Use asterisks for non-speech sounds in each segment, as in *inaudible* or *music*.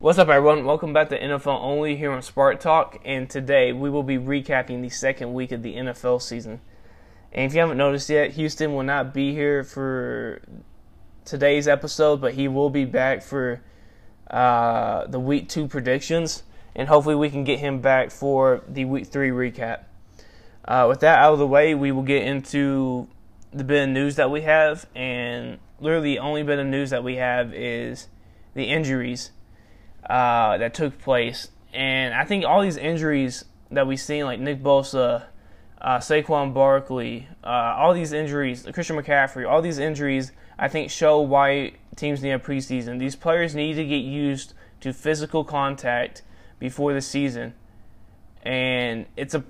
What's up, everyone? Welcome back to NFL Only here on Spark Talk, and today we will be recapping the second week of the NFL season. And if you haven't noticed yet, Houston will not be here for today's episode, but he will be back for uh, the week two predictions, and hopefully we can get him back for the week three recap. Uh, with that out of the way, we will get into the bit of news that we have, and literally the only bit of news that we have is the injuries uh, that took place. And I think all these injuries that we've seen, like Nick Bosa, uh, Saquon Barkley, uh, all these injuries, Christian McCaffrey, all these injuries, I think show why teams need a preseason. These players need to get used to physical contact before the season, and it's a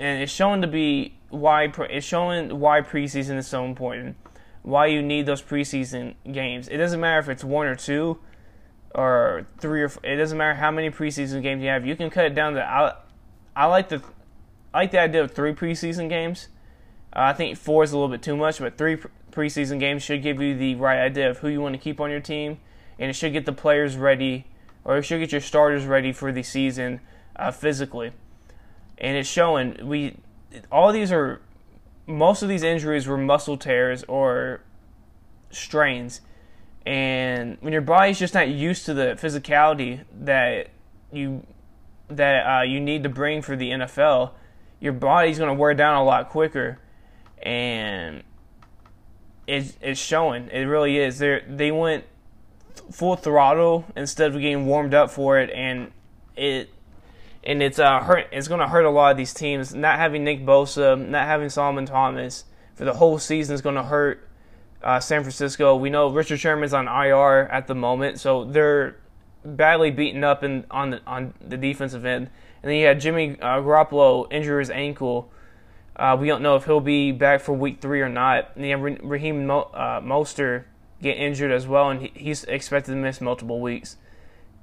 and it's shown to be why it's showing why preseason is so important. Why you need those preseason games. It doesn't matter if it's one or two or three or four, it doesn't matter how many preseason games you have. You can cut it down to I, I like the I like the idea of three preseason games. Uh, I think four is a little bit too much, but three preseason games should give you the right idea of who you want to keep on your team, and it should get the players ready, or it should get your starters ready for the season uh, physically. And it's showing we all these are most of these injuries were muscle tears or strains and when your body's just not used to the physicality that you that uh, you need to bring for the NFL, your body's going to wear down a lot quicker, and it's it's showing. It really is. They they went full throttle instead of getting warmed up for it, and it and it's uh hurt. It's going to hurt a lot of these teams. Not having Nick Bosa, not having Solomon Thomas for the whole season is going to hurt uh, San Francisco. We know Richard Sherman's on IR at the moment, so they're badly beaten up in, on the on the defensive end. And then you had Jimmy uh, Garoppolo injure his ankle. Uh, we don't know if he'll be back for week three or not. And have Raheem Mo- uh, Mostert get injured as well, and he, he's expected to miss multiple weeks.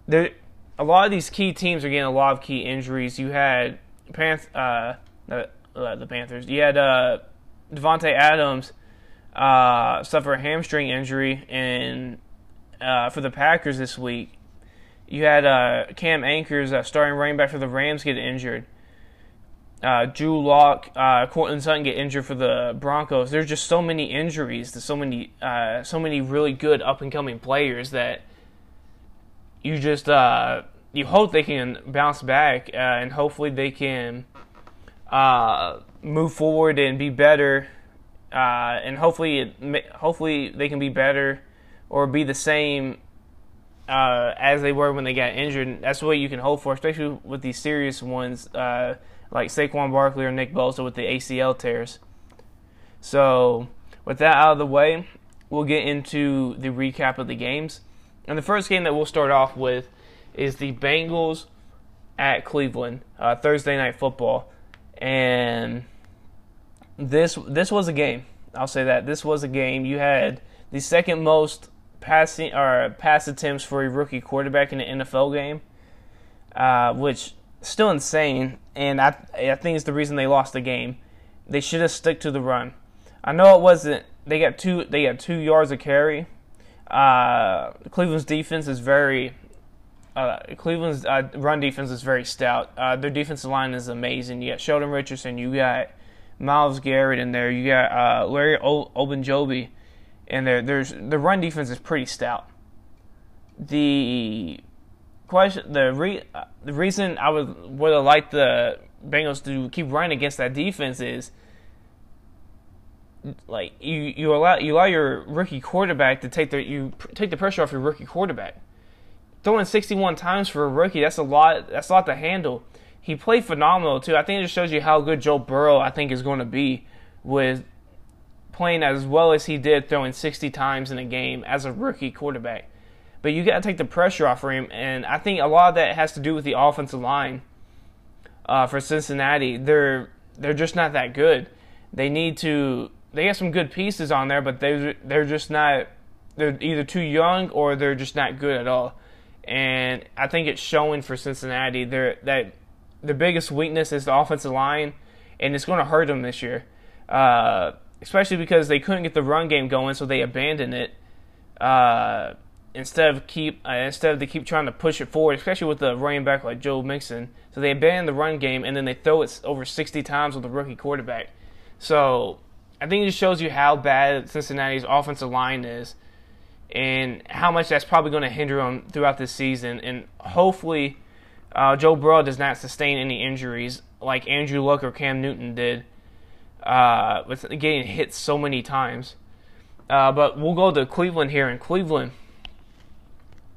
There, a lot of these key teams are getting a lot of key injuries. You had Panth- uh, the, uh, the Panthers. You had uh, Davante Adams uh, suffer a hamstring injury in uh, for the Packers this week. You had uh, Cam Akers, uh, starting running back for the Rams, get injured. Uh, Drew Lock, uh, Courtland Sutton get injured for the Broncos. There's just so many injuries to so many, uh, so many really good up and coming players that you just you hope they can bounce back and hopefully they can move forward and be better uh, and hopefully, it, hopefully they can be better or be the same uh, as they were when they got injured. That's what you can hope for, especially with these serious ones uh, like Saquon Barkley or Nick Bosa with the ACL tears. So, with that out of the way, we'll get into the recap of the games. And the first game that we'll start off with is the Bengals at Cleveland, uh, Thursday night football, and this this was a game. I'll say that this was a game. You had the second most passing or pass attempts for a rookie quarterback in an NFL game, uh, which still insane. And I I think it's the reason they lost the game. They should have stuck to the run. I know it wasn't. They got two. They got two yards of carry. Uh, Cleveland's defense is very. Uh, Cleveland's uh, run defense is very stout. Uh, their defensive line is amazing. You got Sheldon Richardson. You got Myles Garrett in there. You got uh, Larry Ogunjobi in there. There's the run defense is pretty stout. The question, the re, the reason I would would have liked the Bengals to keep running against that defense is like you you allow you allow your rookie quarterback to take the you take the pressure off your rookie quarterback. Throwing 61 times for a rookie, that's a lot. That's a lot to handle he played phenomenal too. I think it just shows you how good Joe Burrow I think is going to be with playing as well as he did, throwing 60 times in a game as a rookie quarterback. But you got to take the pressure off for him, and I think a lot of that has to do with the offensive line uh, for Cincinnati. They're they're just not that good. They need to. They got some good pieces on there, but they they're just not. They're either too young or they're just not good at all. And I think it's showing for Cincinnati. They're that the biggest weakness is the offensive line, and it's going to hurt them this year. Uh, especially because they couldn't get the run game going, so they abandoned it. Uh, instead of keep uh, instead of they keep trying to push it forward, especially with the running back like Joe Mixon. So they abandon the run game and then they throw it over 60 times with a rookie quarterback. So I think it just shows you how bad Cincinnati's offensive line is and how much that's probably going to hinder them throughout this season. And hopefully, uh, Joe Burrow does not sustain any injuries like Andrew Luck or Cam Newton did uh, with getting hit so many times. Uh, but we'll go to Cleveland here. In Cleveland,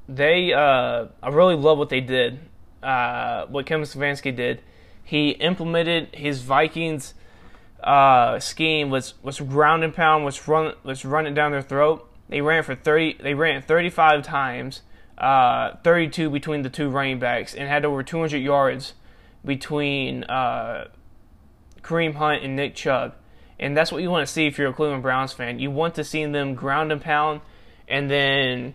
they uh, I really love what they did. Uh, what Kevin Stefanski did. He implemented his Vikings uh, scheme was was ground and pound, was run was running down their throat. They ran for thirty. They ran thirty five times, uh, thirty two between the two running backs, and had over two hundred yards between uh, Kareem Hunt and Nick Chubb. And that's what you want to see if you're a Cleveland Browns fan. You want to see them ground and pound, and then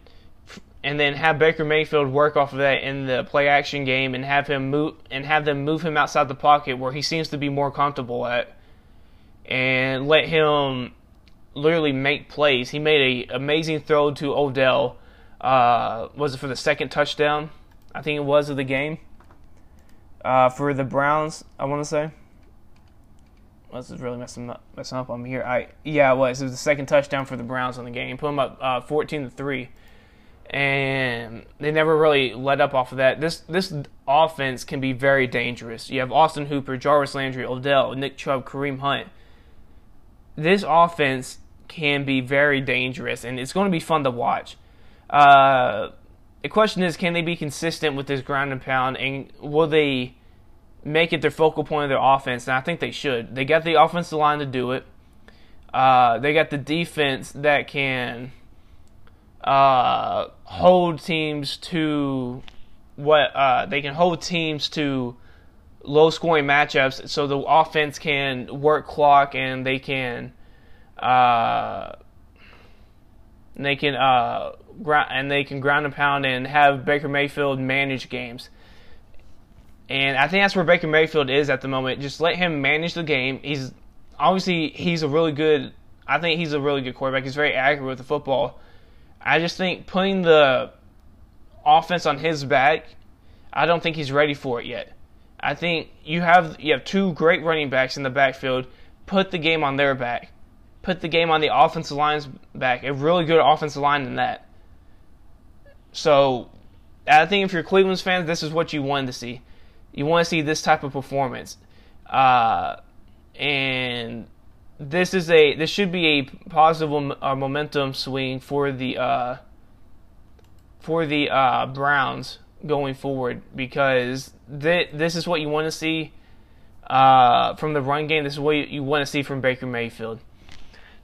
and then have Baker Mayfield work off of that in the play action game, and have him move and have them move him outside the pocket where he seems to be more comfortable at, and let him literally make plays. He made an amazing throw to Odell. Uh, was it for the second touchdown? I think it was of the game. Uh, for the Browns, I want to say. This is really messing up, messing up on me here. I yeah, it was. It was the second touchdown for the Browns on the game. Put them up uh, 14 to three, and they never really let up off of that. This this offense can be very dangerous. You have Austin Hooper, Jarvis Landry, Odell, Nick Chubb, Kareem Hunt. This offense can be very dangerous, and it's going to be fun to watch. Uh, the question is, can they be consistent with this ground and pound, and will they make it their focal point of their offense? And I think they should. They got the offensive line to do it. Uh, they got the defense that can uh, hold teams to what uh, they can hold teams to low scoring matchups, so the offense can work clock and they can uh, they can uh, and they can ground and pound and have Baker Mayfield manage games. And I think that's where Baker Mayfield is at the moment. Just let him manage the game. He's obviously he's a really good. I think he's a really good quarterback. He's very accurate with the football. I just think putting the offense on his back, I don't think he's ready for it yet. I think you have you have two great running backs in the backfield. Put the game on their back put the game on the offensive line's back, a really good offensive line than that. So, I think if you're Cleveland's fans, this is what you want to see. You want to see this type of performance, uh, and this is a this should be a positive uh, momentum swing for the uh, for the uh, Browns going forward because th- this is what you want to see uh, from the run game. This is what you, you want to see from Baker Mayfield.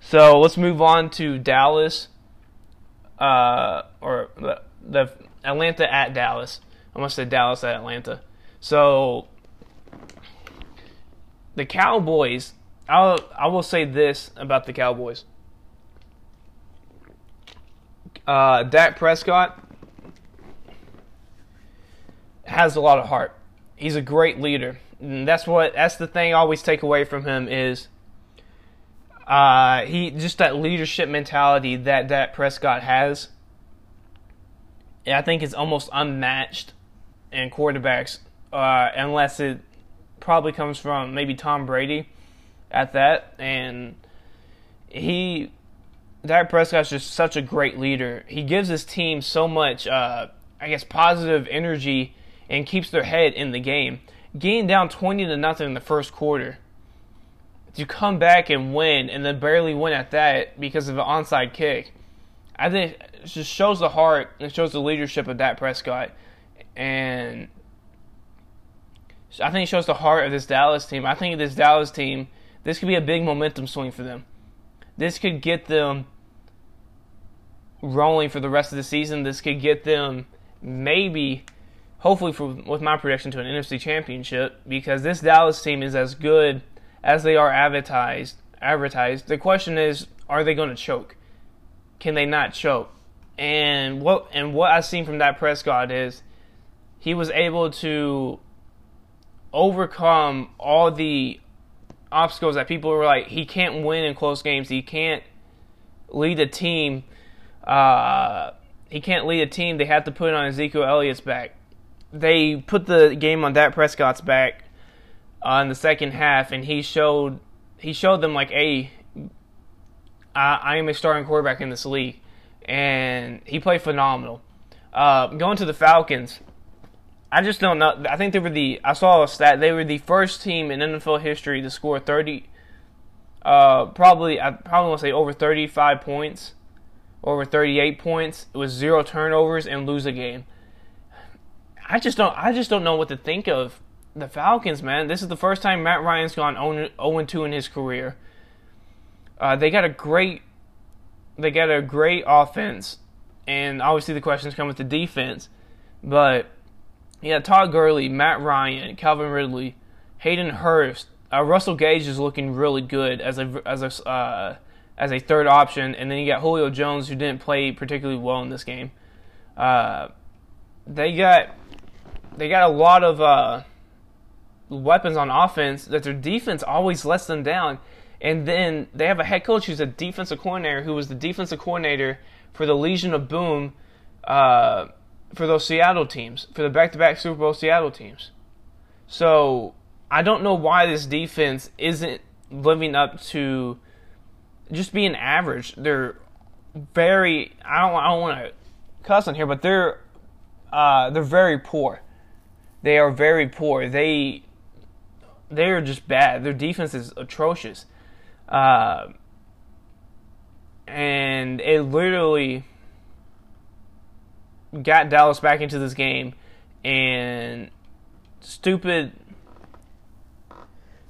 So let's move on to Dallas, uh, or the, Atlanta at Dallas. I must say Dallas at Atlanta. So the Cowboys. I'll I will say this about the Cowboys. Uh, Dak Prescott has a lot of heart. He's a great leader. And that's what that's the thing I always take away from him is uh, he just that leadership mentality that that Prescott has. I think is almost unmatched in quarterbacks, uh, unless it probably comes from maybe Tom Brady at that. And he, Dak Prescott's just such a great leader. He gives his team so much, uh, I guess, positive energy and keeps their head in the game. Getting down twenty to nothing in the first quarter to come back and win and then barely win at that because of an onside kick. I think it just shows the heart and shows the leadership of Dak Prescott. And I think it shows the heart of this Dallas team. I think this Dallas team, this could be a big momentum swing for them. This could get them rolling for the rest of the season. This could get them maybe, hopefully, for, with my prediction, to an NFC championship because this Dallas team is as good as they are advertised. Advertised. The question is, are they going to choke? Can they not choke? And what and what I've seen from Dak Prescott is he was able to overcome all the obstacles that people were like he can't win in close games. He can't lead a team. Uh, he can't lead a team. They have to put it on Ezekiel Elliott's back. They put the game on Dak Prescott's back uh, in the second half, and he showed he showed them like, "Hey, I, I am a starting quarterback in this league," and he played phenomenal. Uh, going to the Falcons, I just don't know. I think they were the. I saw a stat. They were the first team in NFL history to score thirty. Uh, probably I probably want to say over thirty-five points, over thirty-eight points. with zero turnovers and lose a game. I just don't. I just don't know what to think of the Falcons, man. This is the first time Matt Ryan's gone 0 2 in his career. Uh, they got a great, they got a great offense, and obviously the questions come with the defense. But yeah, Todd Gurley, Matt Ryan, Calvin Ridley, Hayden Hurst, uh, Russell Gage is looking really good as a as a uh, as a third option, and then you got Julio Jones who didn't play particularly well in this game. Uh, they got they got a lot of uh, weapons on offense that their defense always lets them down. And then they have a head coach who's a defensive coordinator who was the defensive coordinator for the Legion of Boom uh, for those Seattle teams, for the back to back Super Bowl Seattle teams. So I don't know why this defense isn't living up to just being average. They're very I don't I don't want to cuss on here, but they're uh, they're very poor. They are very poor. They they're just bad. Their defense is atrocious. Uh, and it literally got Dallas back into this game, and stupid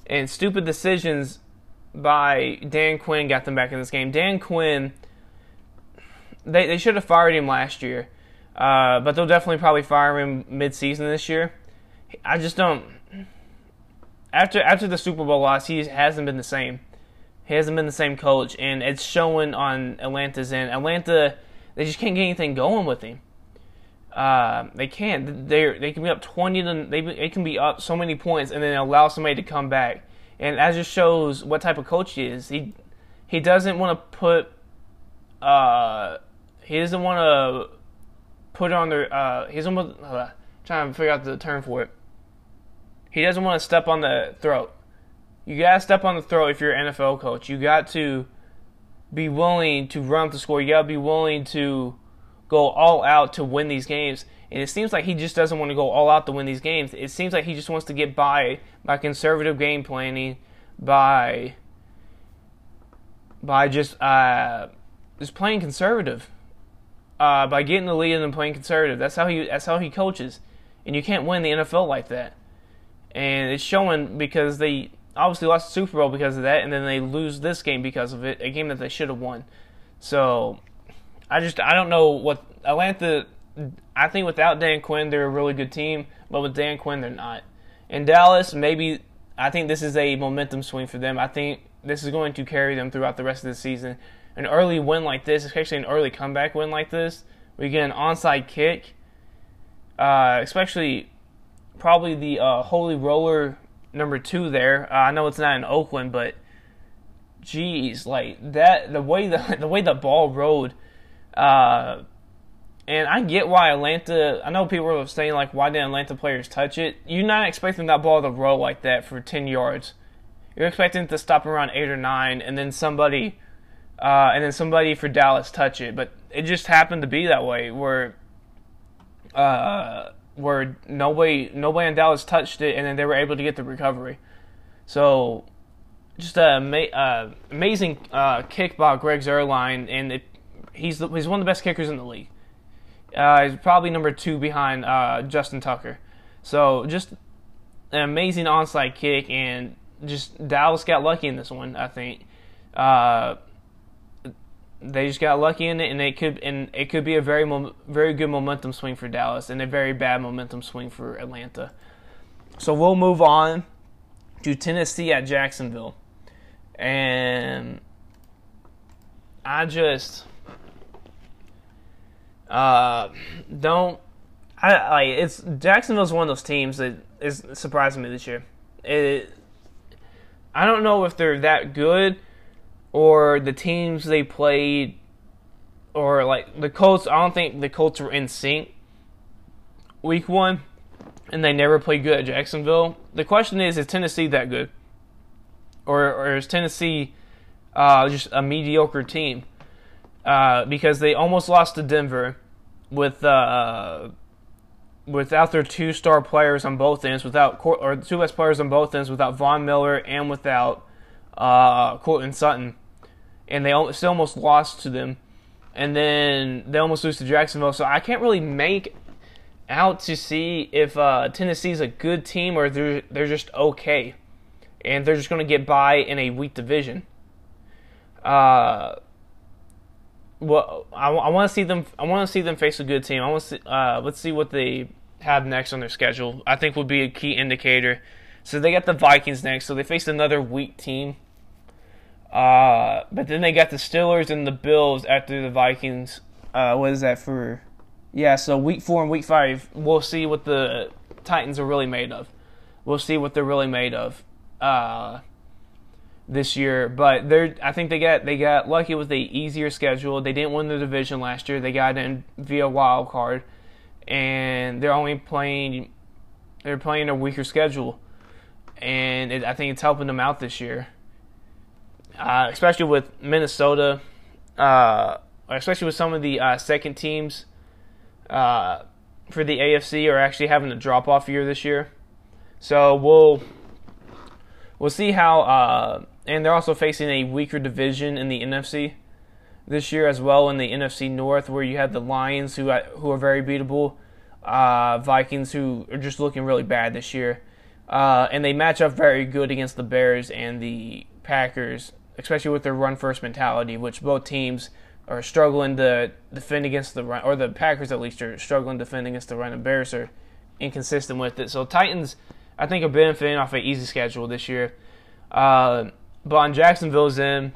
and stupid decisions by Dan Quinn got them back in this game. Dan Quinn, they they should have fired him last year, uh, but they'll definitely probably fire him mid-season this year. I just don't after after the Super Bowl loss, he hasn't been the same. He hasn't been the same coach, and it's showing on Atlanta's end. Atlanta, they just can't get anything going with him. Uh, they can't. They they can be up twenty. To, they they can be up so many points, and then allow somebody to come back. And that just shows what type of coach he is. He he doesn't want to put. Uh, he doesn't want to put on their. Uh, he's almost uh, trying to figure out the term for it he doesn't want to step on the throat. You gotta step on the throat if you're an NFL coach. You got to be willing to run the score. You gotta be willing to go all out to win these games. And it seems like he just doesn't want to go all out to win these games. It seems like he just wants to get by by conservative game planning, by by just uh, just playing conservative, uh, by getting the lead and then playing conservative. That's how he that's how he coaches, and you can't win the NFL like that and it's showing because they obviously lost the Super Bowl because of that, and then they lose this game because of it, a game that they should have won. So I just I don't know what Atlanta. I think without Dan Quinn, they're a really good team, but with Dan Quinn, they're not. In Dallas, maybe I think this is a momentum swing for them. I think this is going to carry them throughout the rest of the season. An early win like this, especially an early comeback win like this, you get an onside kick, uh, especially probably the uh, Holy Roller number two there. Uh, I know it's not in Oakland, but geez, like that the way the *laughs* the way the ball rode, uh, and I get why Atlanta. I know people were saying like, why didn't Atlanta players touch it? You're not expecting that ball to roll like that for ten yards. You're expecting it to stop around eight or nine, and then somebody, uh, and then somebody for Dallas touch it. But it just happened to be that way where. Uh, where nobody nobody in Dallas touched it, and then they were able to get the recovery. So, just an ama- uh, amazing uh, kick by Greg Zuerlein, and it, he's the, he's one of the best kickers in the league. Uh, he's probably number two behind uh, Justin Tucker. So just an amazing onside kick, and just Dallas got lucky in this one. I think. They just got lucky in it, and it could and it could be a very very good momentum swing for Dallas and a very bad momentum swing for Atlanta. So we'll move on to Tennessee at Jacksonville, and I just uh, don't. I like it's Jacksonville's one of those teams that is surprising me this year. It, I don't know if they're that good or the teams they played or like the Colts. I don't think the Colts were in sync week one, and they never played good at Jacksonville. The question is, is Tennessee that good, or or is Tennessee uh, just a mediocre team? Uh, because they almost lost to Denver with uh, without their two star players on both ends, without or two best players on both ends, without Von Miller and without uh, Courtland Sutton, and they still almost lost to them, and then they almost lose to Jacksonville. So I can't really make out to see if uh, Tennessee's a good team or they're they're just okay, and they're just going to get by in a weak division. Uh, well, I, I want to see them. I want to see them face a good team. I want to. Uh, let's see what they have next on their schedule. I think would be a key indicator. So they got the Vikings next. So they face another weak team. Uh, but then they got the Steelers and the Bills after the Vikings. Uh, what is that for? Yeah, so week four and week five, we'll see what the Titans are really made of. We'll see what they're really made of. Uh, this year, but they're I think they got they got lucky with the easier schedule. They didn't win the division last year. They got in via wild card, and they're only playing they're playing a weaker schedule, and it, I think it's helping them out this year, uh, especially with Minnesota, uh, especially with some of the uh, second teams uh, for the AFC are actually having a drop off year this year. So we'll we'll see how uh, and they're also facing a weaker division in the NFC this year as well in the NFC North, where you have the Lions who who are very beatable, Vikings who are just looking really bad this year, and they match up very good against the Bears and the Packers, especially with their run first mentality, which both teams are struggling to defend against the run, or the Packers at least are struggling to defend against the run. The Bears are inconsistent with it, so Titans I think are benefiting off an easy schedule this year. Uh, but on Jacksonville's end,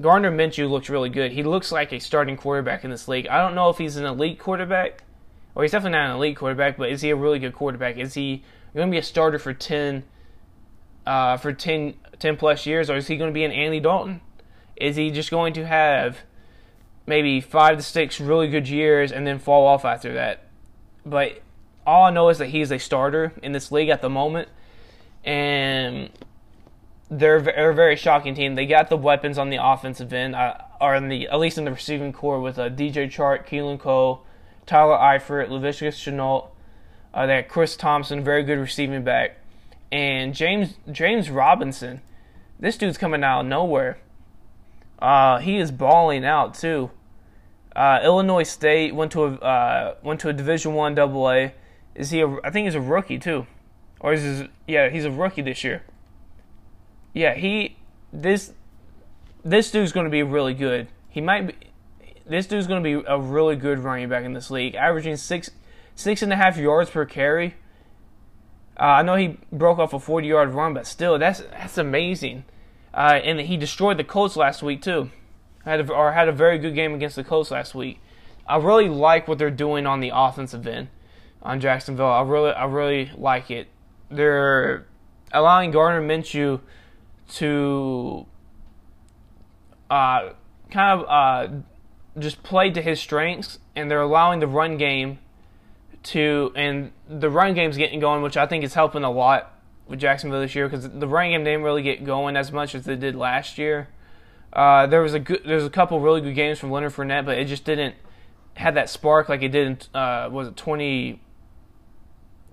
Gardner Minshew looks really good. He looks like a starting quarterback in this league. I don't know if he's an elite quarterback, or he's definitely not an elite quarterback, but is he a really good quarterback? Is he going to be a starter for 10, uh, for 10, 10 plus years, or is he going to be an Andy Dalton? Is he just going to have maybe five to six really good years and then fall off after that? But all I know is that he's a starter in this league at the moment, and they're, a very shocking team. They got the weapons on the offensive end, uh, or in the at least in the receiving corps with uh, DJ Chark, Keelan Cole, Tyler Eifert, Laviska Shenault. Uh, they Chris Thompson, very good receiving back, and James James Robinson. This dude's coming out of nowhere. Uh, he is balling out too. Uh, Illinois State went to a uh, went to a Division One AA. Is he? A, I think he's a rookie too, or is his, yeah he's a rookie this year yeah, he this this dude's going to be really good. He might be. This dude's going to be a really good running back in this league, averaging six six and a half yards per carry. Uh, I know he broke off a 40 yard run, but still, that's that's amazing. Uh, and he destroyed the Colts last week too. Had a, or had a very good game against the Colts last week. I really like what they're doing on the offensive end on Jacksonville. I really I really like it. They're allowing Gardner Minshew to uh, kind of uh, just play to his strengths, and they're allowing the run game to, and the run game's getting going, which I think is helping a lot with Jacksonville this year because the run game didn't really get going as much as they did last year. Uh, there was a good, there's a couple really good games from Leonard Fournette, but it just didn't have that spark like it did in uh, was it 20,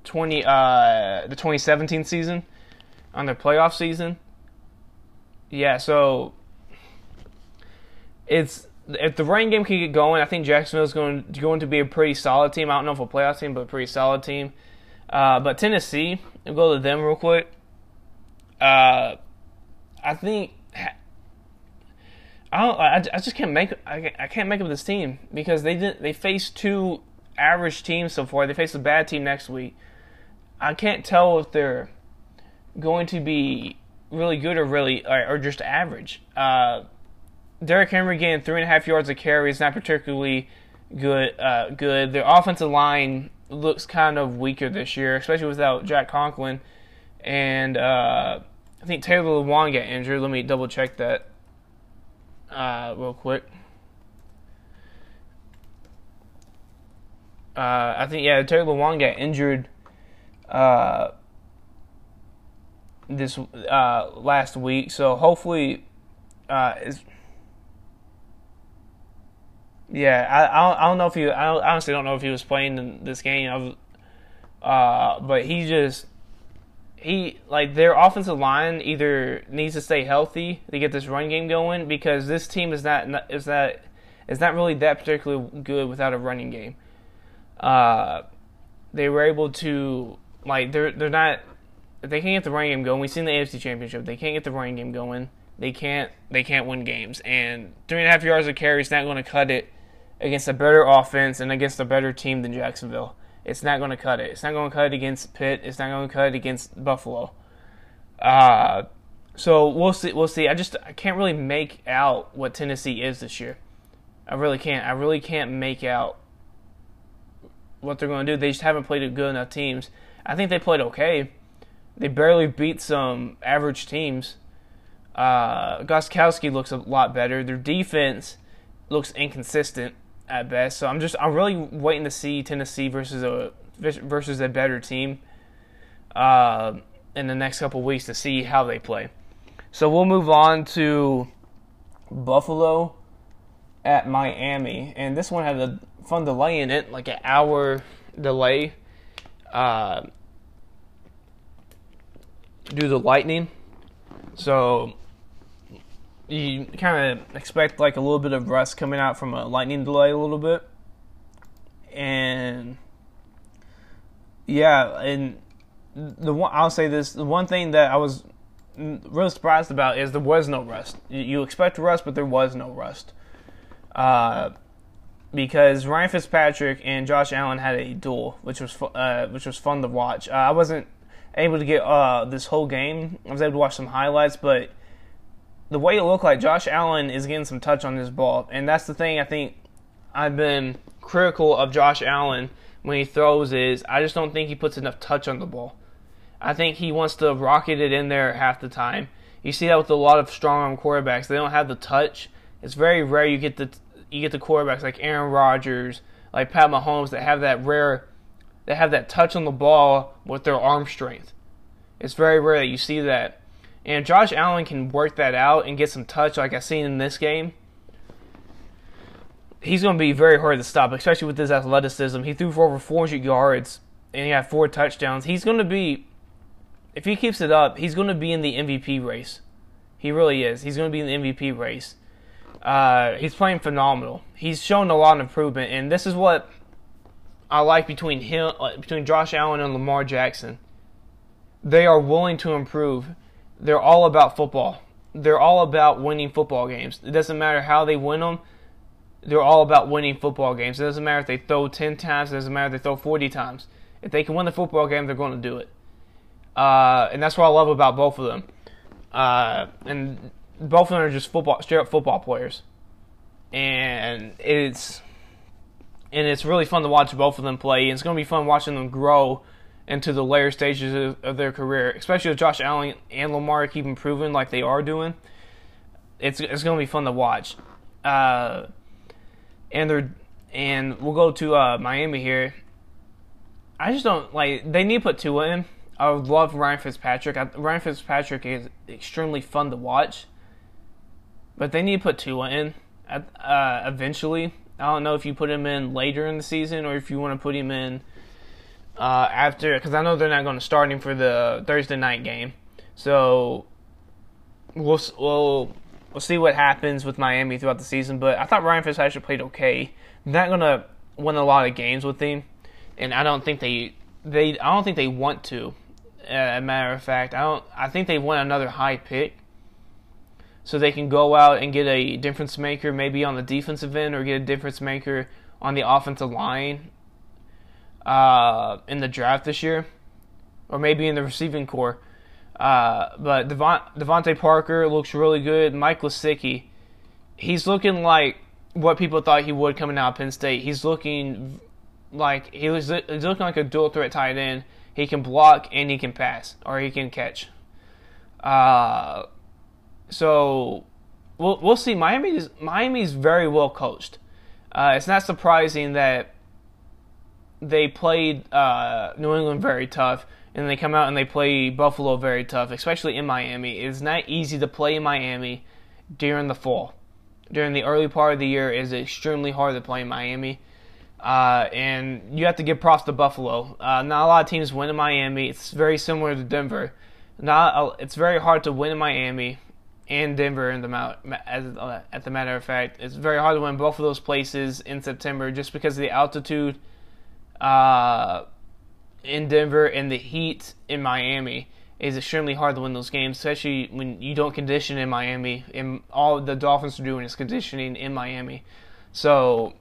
20 uh, the 2017 season on their playoff season yeah, so it's if the running game can get going, I think Jacksonville's going going to be a pretty solid team. I don't know if a playoff team, but a pretty solid team. Uh, but Tennessee, we'll go to them real quick. Uh, I think I don't. I, I just can't make. I, I can't make up this team because they didn't. They faced two average teams so far. They face a bad team next week. I can't tell if they're going to be really good or really or, or just average. Uh, Derrick Henry getting three and a half yards of carry is not particularly good. Uh, good. Their offensive line looks kind of weaker this year, especially without Jack Conklin, and uh, I think Taylor Lewan got injured. Let me double check that uh, real quick. Uh, I think yeah, Taylor Lewan got injured uh, this uh, last week, so hopefully, uh, is yeah, I, I don't, I don't know if he I honestly don't know if he was playing in this game. Uh, but he just he like their offensive line either needs to stay healthy to get this run game going because this team is not is that is not really that particularly good without a running game. Uh, they were able to like they're they're not they can't get the running game going. We've seen the AFC Championship. They can't get the running game going. They can't they can't win games. And three and a half yards of carry is not going to cut it against a better offense and against a better team than Jacksonville. It's not going to cut it. It's not going to cut it against Pitt. It's not going to cut it against Buffalo. Uh, so we'll see. We'll see. I just I can't really make out what Tennessee is this year. I really can't. I really can't make out what they're going to do. They just haven't played good enough teams. I think they played okay. They barely beat some average teams. Uh, Gostkowski looks a lot better. Their defense looks inconsistent at best. So I'm just I'm really waiting to see Tennessee versus a versus a better team uh, in the next couple weeks to see how they play. So we'll move on to Buffalo at Miami, and this one had a fun delay in it, like an hour delay. Uh, due to lightning. So you kind of expect like a little bit of rust coming out from a lightning delay a little bit and yeah and the one i'll say this the one thing that i was really surprised about is there was no rust you expect rust but there was no rust uh, because Ryan Fitzpatrick and Josh Allen had a duel, which was uh, which was fun to watch. Uh, I wasn't able to get uh, this whole game. I was able to watch some highlights, but the way it looked like Josh Allen is getting some touch on this ball, and that's the thing I think I've been critical of Josh Allen when he throws is I just don't think he puts enough touch on the ball. I think he wants to rocket it in there half the time. You see that with a lot of strong arm quarterbacks. They don't have the touch. It's very rare you get the you get the quarterbacks like Aaron Rodgers, like Pat Mahomes that have that rare that have that touch on the ball with their arm strength. It's very rare that you see that. And Josh Allen can work that out and get some touch like I've seen in this game. He's going to be very hard to stop, especially with his athleticism. He threw for over 400 yards and he had four touchdowns. He's going to be, if he keeps it up, he's going to be in the MVP race. He really is. He's going to be in the MVP race. Uh, he's playing phenomenal. He's shown a lot of improvement, and this is what I like between him, between Josh Allen and Lamar Jackson. They are willing to improve they're all about football. They're all about winning football games. It doesn't matter how they win them. They're all about winning football games. It doesn't matter if they throw 10 times. It doesn't matter if they throw 40 times. If they can win the football game, they're going to do it. Uh, and that's what I love about both of them. Uh, and both of them are just football, straight up football players. And it's and it's really fun to watch both of them play. And it's going to be fun watching them grow into the later stages of, of their career, especially if Josh Allen and Lamar keep improving like they are doing. It's it's going to be fun to watch. Uh, and they're and we'll go to uh, Miami here. I just don't like they need to put Tua in. I love Ryan Fitzpatrick. I, Ryan Fitzpatrick is extremely fun to watch, but they need to put Tua in uh, eventually. I don't know if you put him in later in the season or if you want to put him in uh, after because I know they're not going to start him for the Thursday night game. So we'll we'll we'll see what happens with Miami throughout the season. But I thought Ryan Fitzpatrick played okay. Not going to win a lot of games with him, and I don't think they they I don't think they want to. A matter of fact, I don't. I think they want another high pick, so they can go out and get a difference maker, maybe on the defensive end, or get a difference maker on the offensive line uh, in the draft this year, or maybe in the receiving corps. Uh, but Devon, DeVante Parker looks really good. Mike Gesicki, he's looking like what people thought he would coming out of Penn State. He's looking like he was he's looking like a dual threat tight end. He can block and he can pass or he can catch. Uh, so we'll we'll see. Miami is Miami's very well coached. Uh, it's not surprising that they played uh, New England very tough, and they come out and they play Buffalo very tough, especially in Miami. It's not easy to play in Miami during the fall. During the early part of the year, is extremely hard to play in Miami. Uh, and you have to give props to Buffalo. Uh, not a lot of teams win in Miami. It's very similar to Denver. Not a, it's very hard to win in Miami and Denver. In the as uh, at the matter of fact, it's very hard to win both of those places in September just because of the altitude uh, in Denver and the heat in Miami is extremely hard to win those games, especially when you don't condition in Miami. And all the Dolphins are doing is conditioning in Miami. So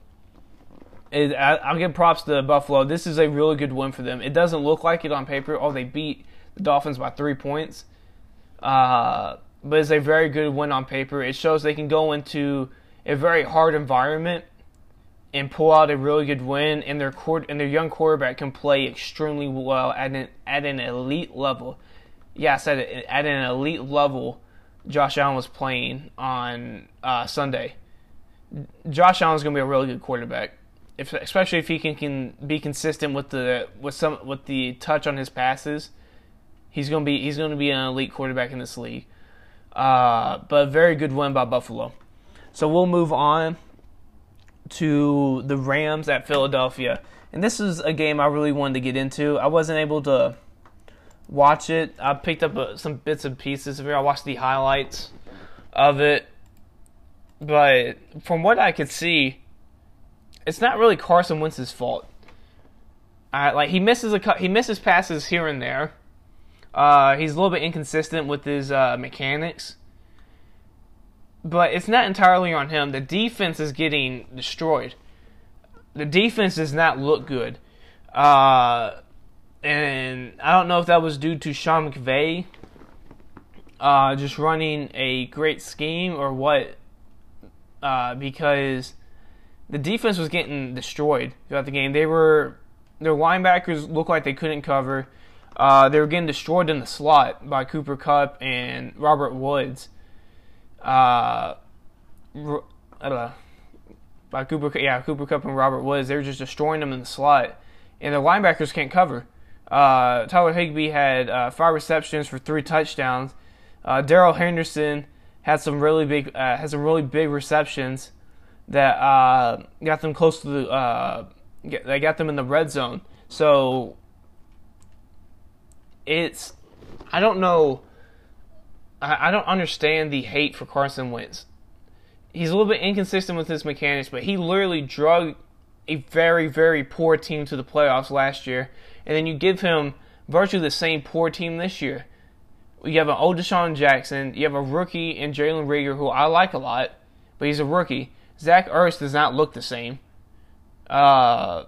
it, I, will give props to Buffalo. This is a really good win for them. It doesn't look like it on paper. Oh, they beat the Dolphins by three points. Uh, but it's a very good win on paper. It shows they can go into a very hard environment and pull out a really good win. And their court and their young quarterback can play extremely well at an at an elite level. Yeah, I said it, at an elite level. Josh Allen was playing on uh, Sunday. Josh Allen's going to be a really good quarterback if especially if he can, can be consistent with the with some with the touch on his passes, he's gonna be he's gonna be an elite quarterback in this league. Uh, but a very good win by Buffalo. So we'll move on to the Rams at Philadelphia, and this is a game I really wanted to get into. I wasn't able to watch it. I picked up uh, some bits and pieces of it. I watched the highlights of it, but from what I could see it's not really Carson Wentz's fault. Uh, like he misses a he misses passes here and there. Uh, he's a little bit inconsistent with his uh, mechanics, but it's not entirely on him. The defense is getting destroyed. The defense does not look good, uh, and I don't know if that was due to Sean McVay uh, just running a great scheme or what, uh, because the defense was getting destroyed throughout the game. They were their linebackers looked like they couldn't cover. Uh, they were getting destroyed in the slot by Cooper Kupp and Robert Woods. Uh, uh, by Cooper, yeah, Cooper Kupp and Robert Woods. They were just destroying them in the slot, and the linebackers can't cover. Uh, Tyler Higbee had uh, five receptions for three touchdowns. Uh, Darrell Henderson had some really big, uh, had some really big receptions that uh, got them close to the. Uh, get, they got them in the red zone. So it's. I don't know. I, I don't understand the hate for Carson Wentz. He's a little bit inconsistent with his mechanics, but he literally drug a very, very poor team to the playoffs last year, and then you give him virtually the same poor team this year. You have an old DeSean Jackson, you have a rookie in Jalen Reagor, who I like a lot, but he's a rookie. Zach Ertz does not look the same. Uh,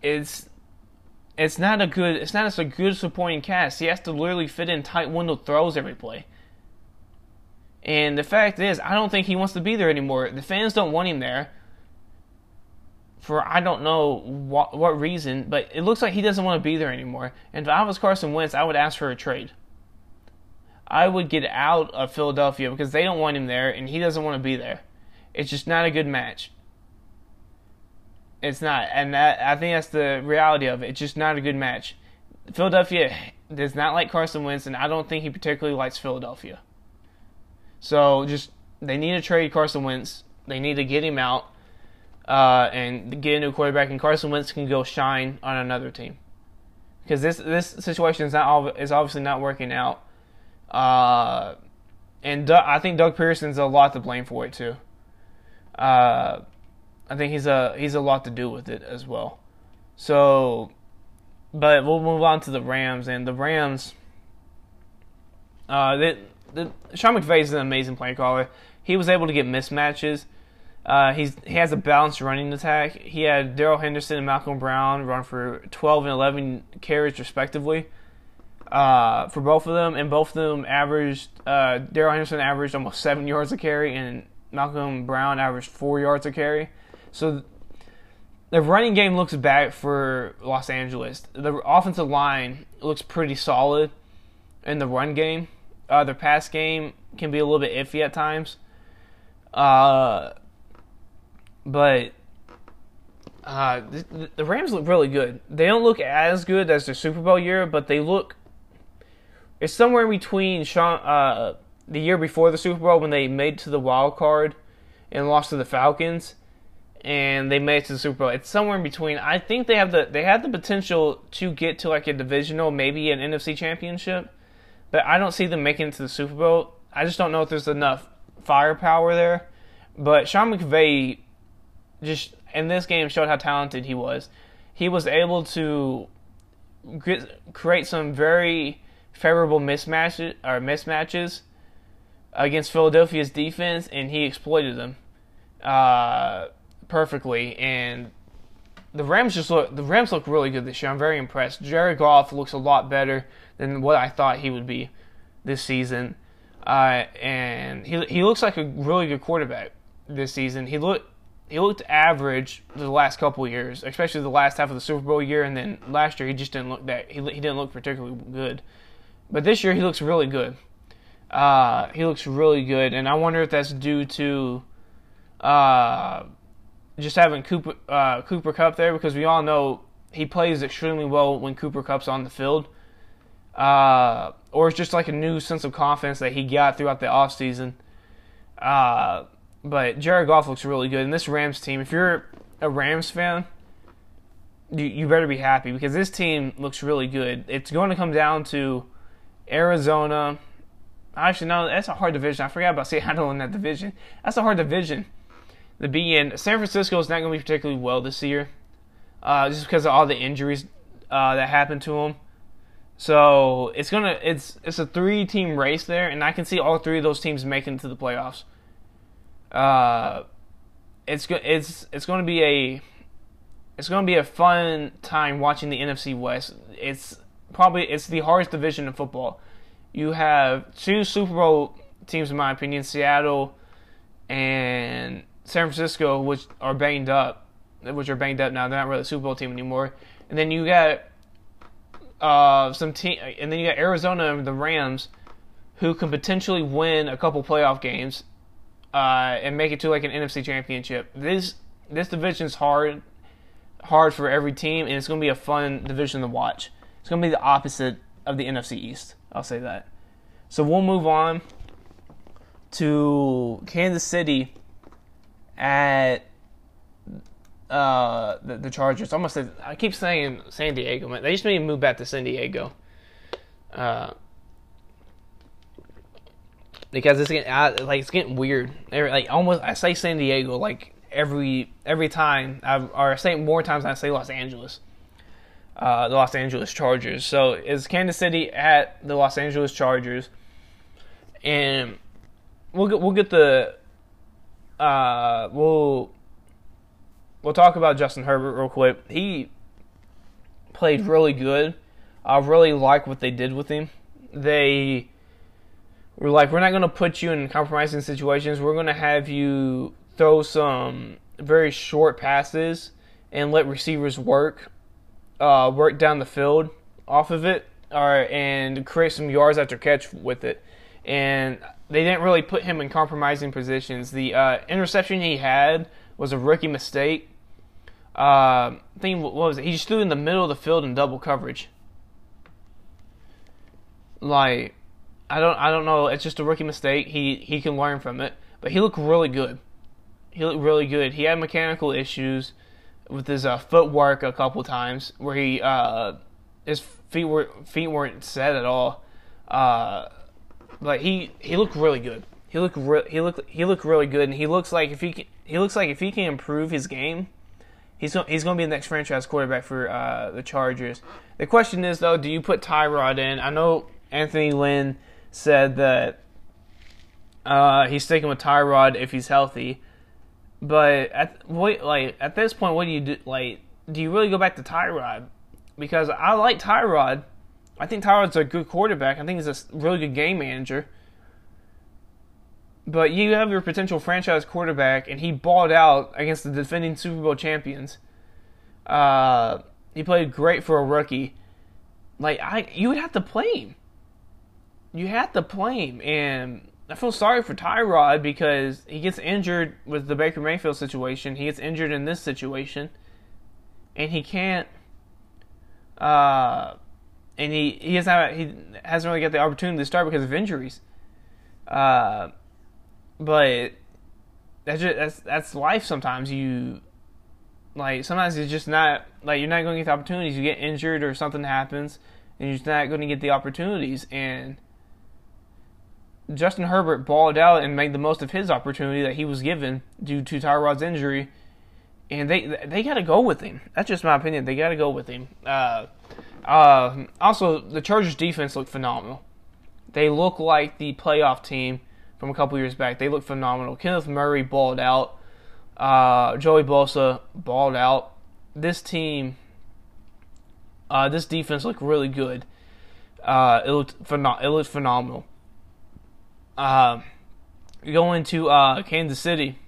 it's it's not a good it's not as a good supporting cast. He has to literally fit in tight window throws every play. And the fact is, I don't think he wants to be there anymore. The fans don't want him there. For I don't know what what reason, but it looks like he doesn't want to be there anymore. And if I was Carson Wentz, I would ask for a trade. I would get out of Philadelphia because they don't want him there, and he doesn't want to be there. It's just not a good match. It's not, and that, I think that's the reality of it. It's just not a good match. Philadelphia does not like Carson Wentz, and I don't think he particularly likes Philadelphia. So just they need to trade Carson Wentz. They need to get him out uh, and get a new quarterback, and Carson Wentz can go shine on another team. Because this this situation is not is obviously not working out. Uh, and I think Doug Pederson's a lot to blame for it too. Uh, I think he's a he's a lot to do with it as well. So, but we'll move on to the Rams and the Rams. Uh, the, the Sean McVay is an amazing play caller. He was able to get mismatches. Uh, he's he has a balanced running attack. He had Darrell Henderson and Malcolm Brown run for 12 and 11 carries respectively. Uh, for both of them, and both of them averaged. Uh, Darrell Henderson averaged almost seven yards a carry, and Malcolm Brown averaged four yards a carry. So the running game looks bad for Los Angeles. The offensive line looks pretty solid in the run game. Uh, their pass game can be a little bit iffy at times. Uh, but Uh, the, the Rams look really good. They don't look as good as their Super Bowl year, but they look. It's somewhere in between Sean, uh, the year before the Super Bowl when they made to the wild card and lost to the Falcons, and they made to the Super Bowl. It's somewhere in between. I think they have the they have the potential to get to like a divisional, maybe an NFC championship, but I don't see them making it to the Super Bowl. I just don't know if there's enough firepower there. But Sean McVay just in this game showed how talented he was. He was able to create some very favorable mismatches or mismatches against Philadelphia's defense, and he exploited them uh, perfectly. And the Rams just look the Rams look really good this year. I'm very impressed. Jared Goff looks a lot better than what I thought he would be this season, uh, and he he looks like a really good quarterback this season. He looked he looked average the last couple years, especially the last half of the Super Bowl year, and then last year he just didn't look that he he didn't look particularly good. But this year he looks really good. Uh, he looks really good, and I wonder if that's due to uh, just having Cooper uh, Cooper Kupp there because we all know he plays extremely well when Cooper Kupp's on the field. Uh, or it's just like a new sense of confidence that he got throughout the offseason. Uh, but Jared Goff looks really good. And this Rams team, if you're a Rams fan, you, you better be happy because this team looks really good. It's going to come down to Arizona. Actually, no, that's a hard division. I forgot about *laughs* Seattle in that division. That's a hard division to be in. San Francisco is not going to be particularly well this year, uh, just because of all the injuries uh, that happened to them. So it's gonna it's it's a three team race there, and I can see all three of those teams making it to the playoffs. Uh, it's go- it's it's going to be a it's going to be a fun time watching the NFC West. It's probably it's the hardest division in football. You have two Super Bowl teams, in my opinion, Seattle and San Francisco, which are banged up, which are banged up now. They're not really a Super Bowl team anymore. And then you got uh, some team, and then you got Arizona and the Rams, who can potentially win a couple playoff games uh, and make it to like an NFC championship. This this division's hard hard for every team, and it's going to be a fun division to watch. It's going to be the opposite of the NFC East. I'll say that. So we'll move on to Kansas City at uh, the, the Chargers. Almost, I keep saying San Diego. Man. They just made me move back to San Diego. Uh, because it's getting I, like it's getting weird. Like almost, I say San Diego like every every time, I, or I say more times I say Los Angeles. Uh, the Los Angeles Chargers. So it's Kansas City at the Los Angeles Chargers, and we'll get we'll get the uh, we'll we'll talk about Justin Herbert real quick. He played really good. I really like what they did with him. They we're like, we're not going to put you in compromising situations. We're going to have you throw some very short passes and let receivers work, uh, work down the field off of it, or and create some yards after catch with it. And they didn't really put him in compromising positions. The uh, interception he had was a rookie mistake. Uh, I think what was it? He just threw in the middle of the field in double coverage. Like I don't I don't know. It's just a rookie mistake. He he can learn from it. But he looked really good. He looked really good. He had mechanical issues with his uh, footwork a couple times where he uh, his feet were feet weren't set at all. But he he looked really good. He looked re- he looked he looked really good, and he looks like if he can, he looks like if he can improve his game, he's he's going to be the next franchise quarterback for uh, the Chargers. The question is though, do you put Tyrod in? I know Anthony Lynn said that uh, he's sticking with Tyrod if he's healthy. But at wait, like at this point, what do you do? Like, do you really go back to Tyrod? Because I like Tyrod. I think Tyrod's a good quarterback. I think he's a really good game manager. But you have your potential franchise quarterback, and he balled out against the defending Super Bowl champions. Uh, he played great for a rookie. Like I, you would have to play him you had to play him. And I feel sorry for Tyrod because he gets injured with the Baker Mayfield situation. He gets injured in this situation and he can't. Uh, and he he hasn't he hasn't really got the opportunity to start because of injuries. Uh, but that's just that's that's life. Sometimes you like sometimes it's just not like you're not going to get the opportunities. You get injured or something happens, and you're just not going to get the opportunities. And Justin Herbert balled out and made the most of his opportunity that he was given due to Tyrod's injury, and they they got to go with him. That's just my opinion. They got to go with him. Uh, uh, also, the Chargers defense looked phenomenal. They look like the playoff team from a couple years back. They look phenomenal. Kenneth Murray balled out. Uh, Joey Bosa balled out. This team, uh, this defense looked really good. Uh, it looked it looked phenomenal. Uh, going to uh, Kansas City.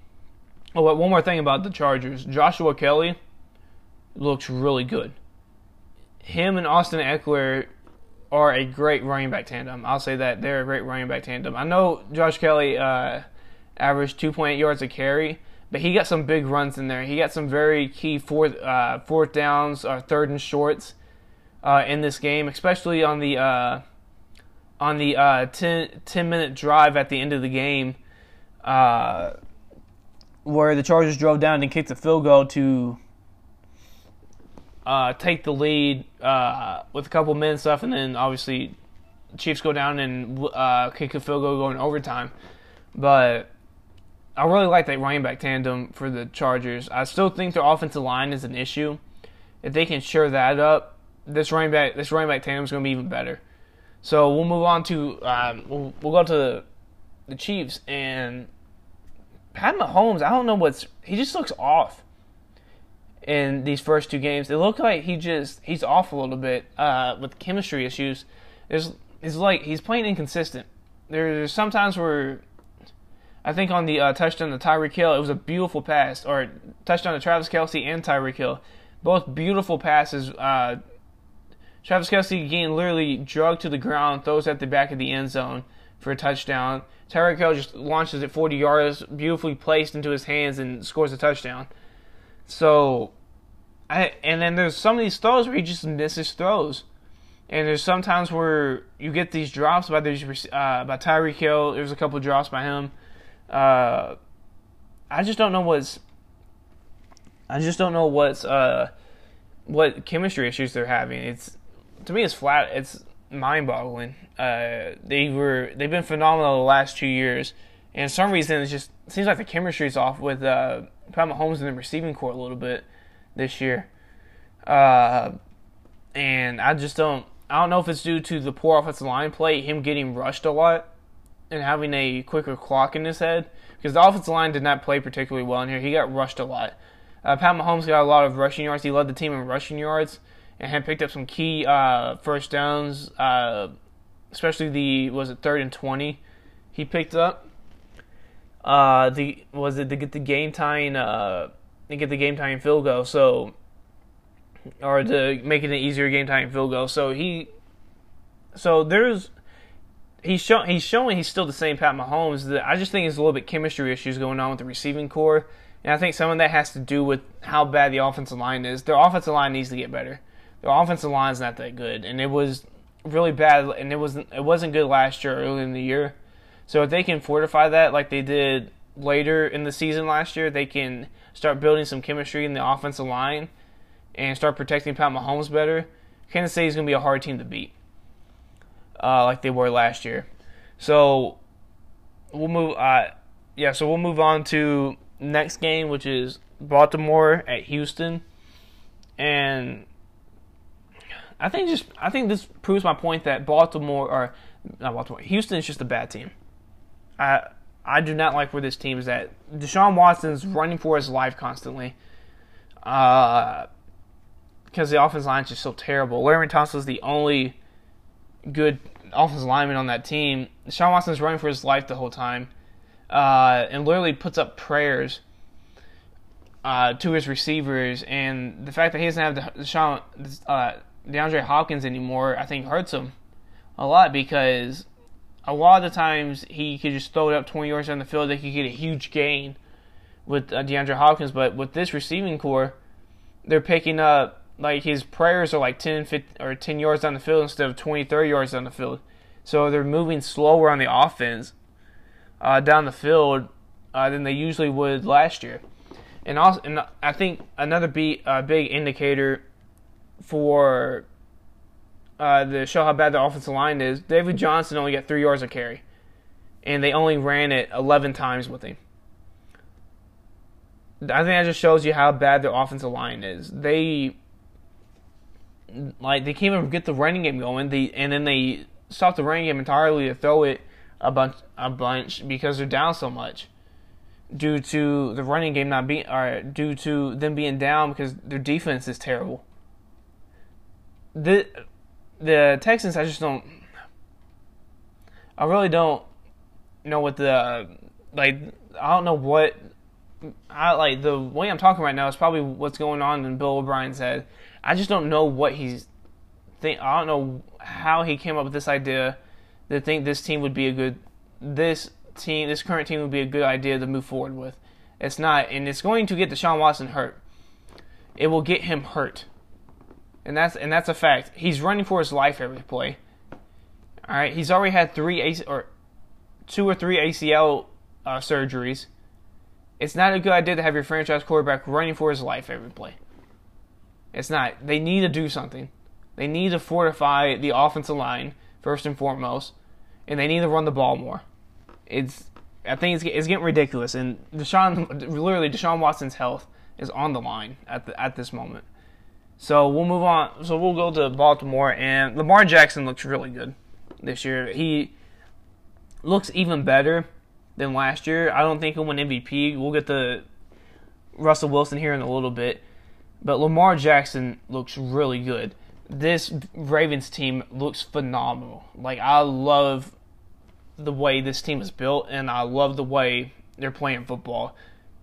Oh, one more thing about the Chargers. Joshua Kelley looks really good. Him and Austin Ekeler are a great running back tandem. I'll say that they're a great running back tandem. I know Josh Kelley uh, averaged 2.8 yards a carry, but he got some big runs in there. He got some very key fourth uh, fourth downs or third and shorts uh, in this game, especially on the uh, on the uh, 10, 10, minute drive at the end of the game, uh, where the Chargers drove down and kicked a field goal to uh, take the lead uh, with a couple minutes left, and then obviously Chiefs go down and uh, kick a field goal going overtime. But I really like that running back tandem for the Chargers. I still think their offensive line is an issue. If they can shore that up, this running back this running back tandem is going to be even better. So we'll move on to um, we'll, we'll go to the, the Chiefs and Pat Mahomes. I don't know what's he just looks off in these first two games. It looked like he just he's off a little bit uh, with chemistry issues. There's it's like he's playing inconsistent. There's sometimes where I think on the uh, touchdown to Tyreek Hill, it was a beautiful pass, or touchdown to Travis Kelce and Tyreek Hill, both beautiful passes. Uh, Travis Kelce getting literally drugged to the ground, throws at the back of the end zone for a touchdown. Tyreek Hill just launches it 40 yards, beautifully placed into his hands, and scores a touchdown. So, I and then there's some of these throws where he just misses throws, and there's sometimes where you get these drops by these uh, by Tyreek Hill. There's a couple drops by him. Uh, I just don't know what's. I just don't know what's uh, what chemistry issues they're having. It's to me, it's flat. It's mind-boggling. Uh, they were they've been phenomenal the last two years, and some reason it just seems like the chemistry's off with uh, Pat Mahomes in the receiving corps a little bit this year. Uh, and I just don't. I don't know if it's due to the poor offensive line play, him getting rushed a lot, and having a quicker clock in his head. Because the offensive line did not play particularly well in here. He got rushed a lot. Uh, Pat Mahomes got a lot of rushing yards. He led the team in rushing yards and had picked up some key uh, first downs, uh, especially the was it third and twenty. He picked up uh, the was it to get the game tying uh, to get the game tying field goal. So or to make it an easier game tying field goal. So he so there's he's show, he's showing he's still the same Pat Mahomes. That I just think there's a little bit chemistry issues going on with the receiving corps. And I think some of that has to do with how bad the offensive line is. Their offensive line needs to get better. Their offensive line is not that good, and it was really bad. And it wasn't it wasn't good last year, early in the year. So if they can fortify that like they did later in the season last year, they can start building some chemistry in the offensive line and start protecting Pat Mahomes better. Kansas City is going to be a hard team to beat, uh, like they were last year. So we'll move. Uh, yeah, so we'll move on to next game, which is Baltimore at Houston, and I think just I think this proves my point that Baltimore or not Baltimore, Houston is just a bad team. I I do not like where this team is at. Deshaun Watson's running for his life constantly. Uh, because the offensive line is just so terrible. Larry Thompson is the only good offensive lineman on that team. Deshaun Watson's running for his life the whole time, uh, and literally puts up prayers uh, to his receivers. And the fact that he doesn't have Deshaun, uh, DeAndre Hopkins anymore, I think hurts him a lot because a lot of the times he could just throw it up 20 yards down the field. They could get a huge gain with uh, DeAndre Hopkins, but with this receiving corps, they're picking up like his prayers are like 10, 15, or 10 yards down the field instead of 20, 30 yards down the field. So they're moving slower on the offense uh, down the field uh, than they usually would last year. And also, and I think another be, uh, big indicator for uh, to show how bad the offensive line is, David Johnson only got three yards of carry, and they only ran it 11 times with him. I think that just shows you how bad their offensive line is. They like they can't even get the running game going. They and then they stop the running game entirely to throw it a bunch a bunch because they're down so much due to the running game not being or due to them being down because their defense is terrible. The the Texans I just don't I really don't know what the like I don't know what I like the way I'm talking right now is probably what's going on in Bill O'Brien's head. I just don't know what he's think. I don't know how he came up with this idea to think this team would be a good this team this current team would be a good idea to move forward with. It's not, and it's going to get Deshaun Watson hurt. It will get him hurt, and that's and that's a fact. He's running for his life every play. All right, he's already had three AC, or two or three ACL uh, surgeries. It's not a good idea to have your franchise quarterback running for his life every play. It's not. They need to do something. They need to fortify the offensive line first and foremost, and they need to run the ball more. It's I think it's, it's getting ridiculous, and Deshaun *laughs* literally Deshaun Watson's health is on the line at the, at this moment. So we'll move on. So we'll go to Baltimore, and Lamar Jackson looks really good this year. He looks even better than last year. I don't think he'll win MVP. We'll get the Russell Wilson here in a little bit, but Lamar Jackson looks really good this Ravens team looks phenomenal. Like I love the way this team is built, and I love the way they're playing football.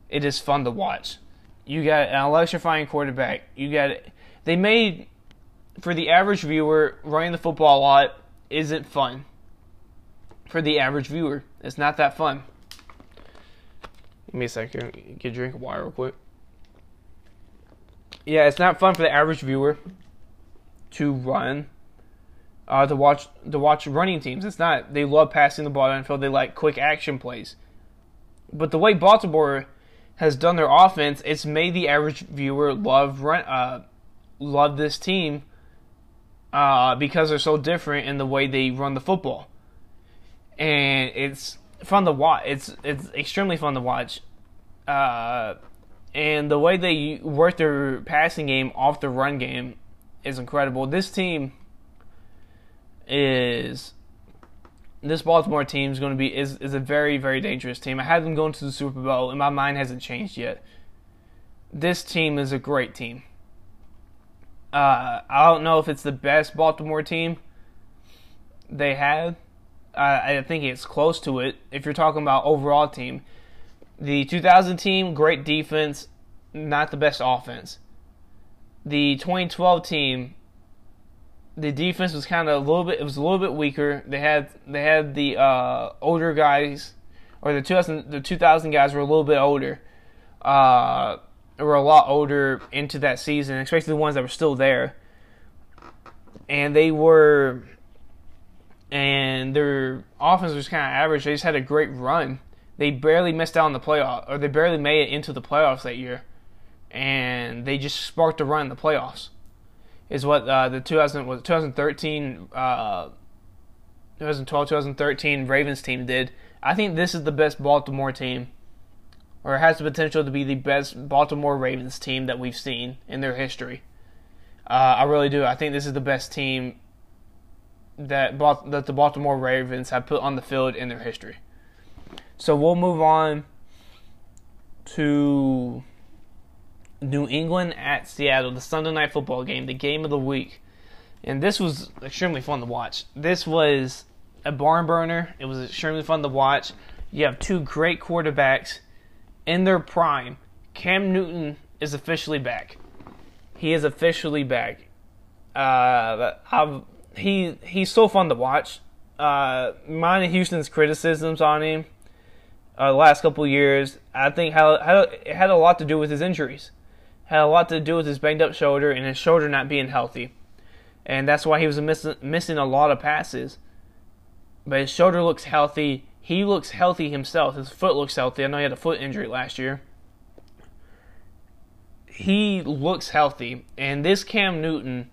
It is fun to watch. You got an electrifying quarterback. You got they made for the average viewer running the football a lot isn't fun. For the average viewer, it's not that fun. Give me a second. Get a drink of water real quick. Yeah, it's not fun for the average viewer to run, uh, to watch to watch running teams. It's not they love passing the ball downfield. They like quick action plays. But the way Baltimore has done their offense, it's made the average viewer love run, uh, love this team uh, because they're so different in the way they run the football, and it's fun to watch. It's it's extremely fun to watch. Uh, and the way they work their passing game off the run game is incredible. This team is this Baltimore team is going to be is, is a very very dangerous team. I had them going to the Super Bowl, and my mind hasn't changed yet. This team is a great team. Uh, I don't know if it's the best Baltimore team they had. I think it's close to it. If you're talking about overall team, the 2000 team, great defense, not the best offense the 2012 team, the defense was kind of a little bit. It was a little bit weaker. They had they had the uh, older guys, or the 2000 the 2000 guys were a little bit older. Uh, were a lot older into that season, especially the ones that were still there. And they were, and their offense was kind of average. They just had a great run. They barely missed out on the playoff, or they barely made it into the playoffs that year and they just sparked a run in the playoffs. Is what uh, the 2000 was 2013, uh, 2012, 2013 Ravens team did. I think this is the best Baltimore team, or has the potential to be the best Baltimore Ravens team that we've seen in their history. Uh, I really do. I think this is the best team that that the Baltimore Ravens have put on the field in their history. So we'll move on to New England at Seattle, the Sunday night football game, the game of the week. And this was extremely fun to watch. This was a barn burner. It was extremely fun to watch. You have two great quarterbacks in their prime. Cam Newton is officially back. He is officially back. Uh, I've, he he's so fun to watch. Uh, mine and Houston's criticisms on him uh, the last couple years, I think had, had, it had a lot to do with his injuries had a lot to do with his banged up shoulder and his shoulder not being healthy. And that's why he was miss- missing a lot of passes. But his shoulder looks healthy. He looks healthy himself. His foot looks healthy. I know he had a foot injury last year. He looks healthy. And this Cam Newton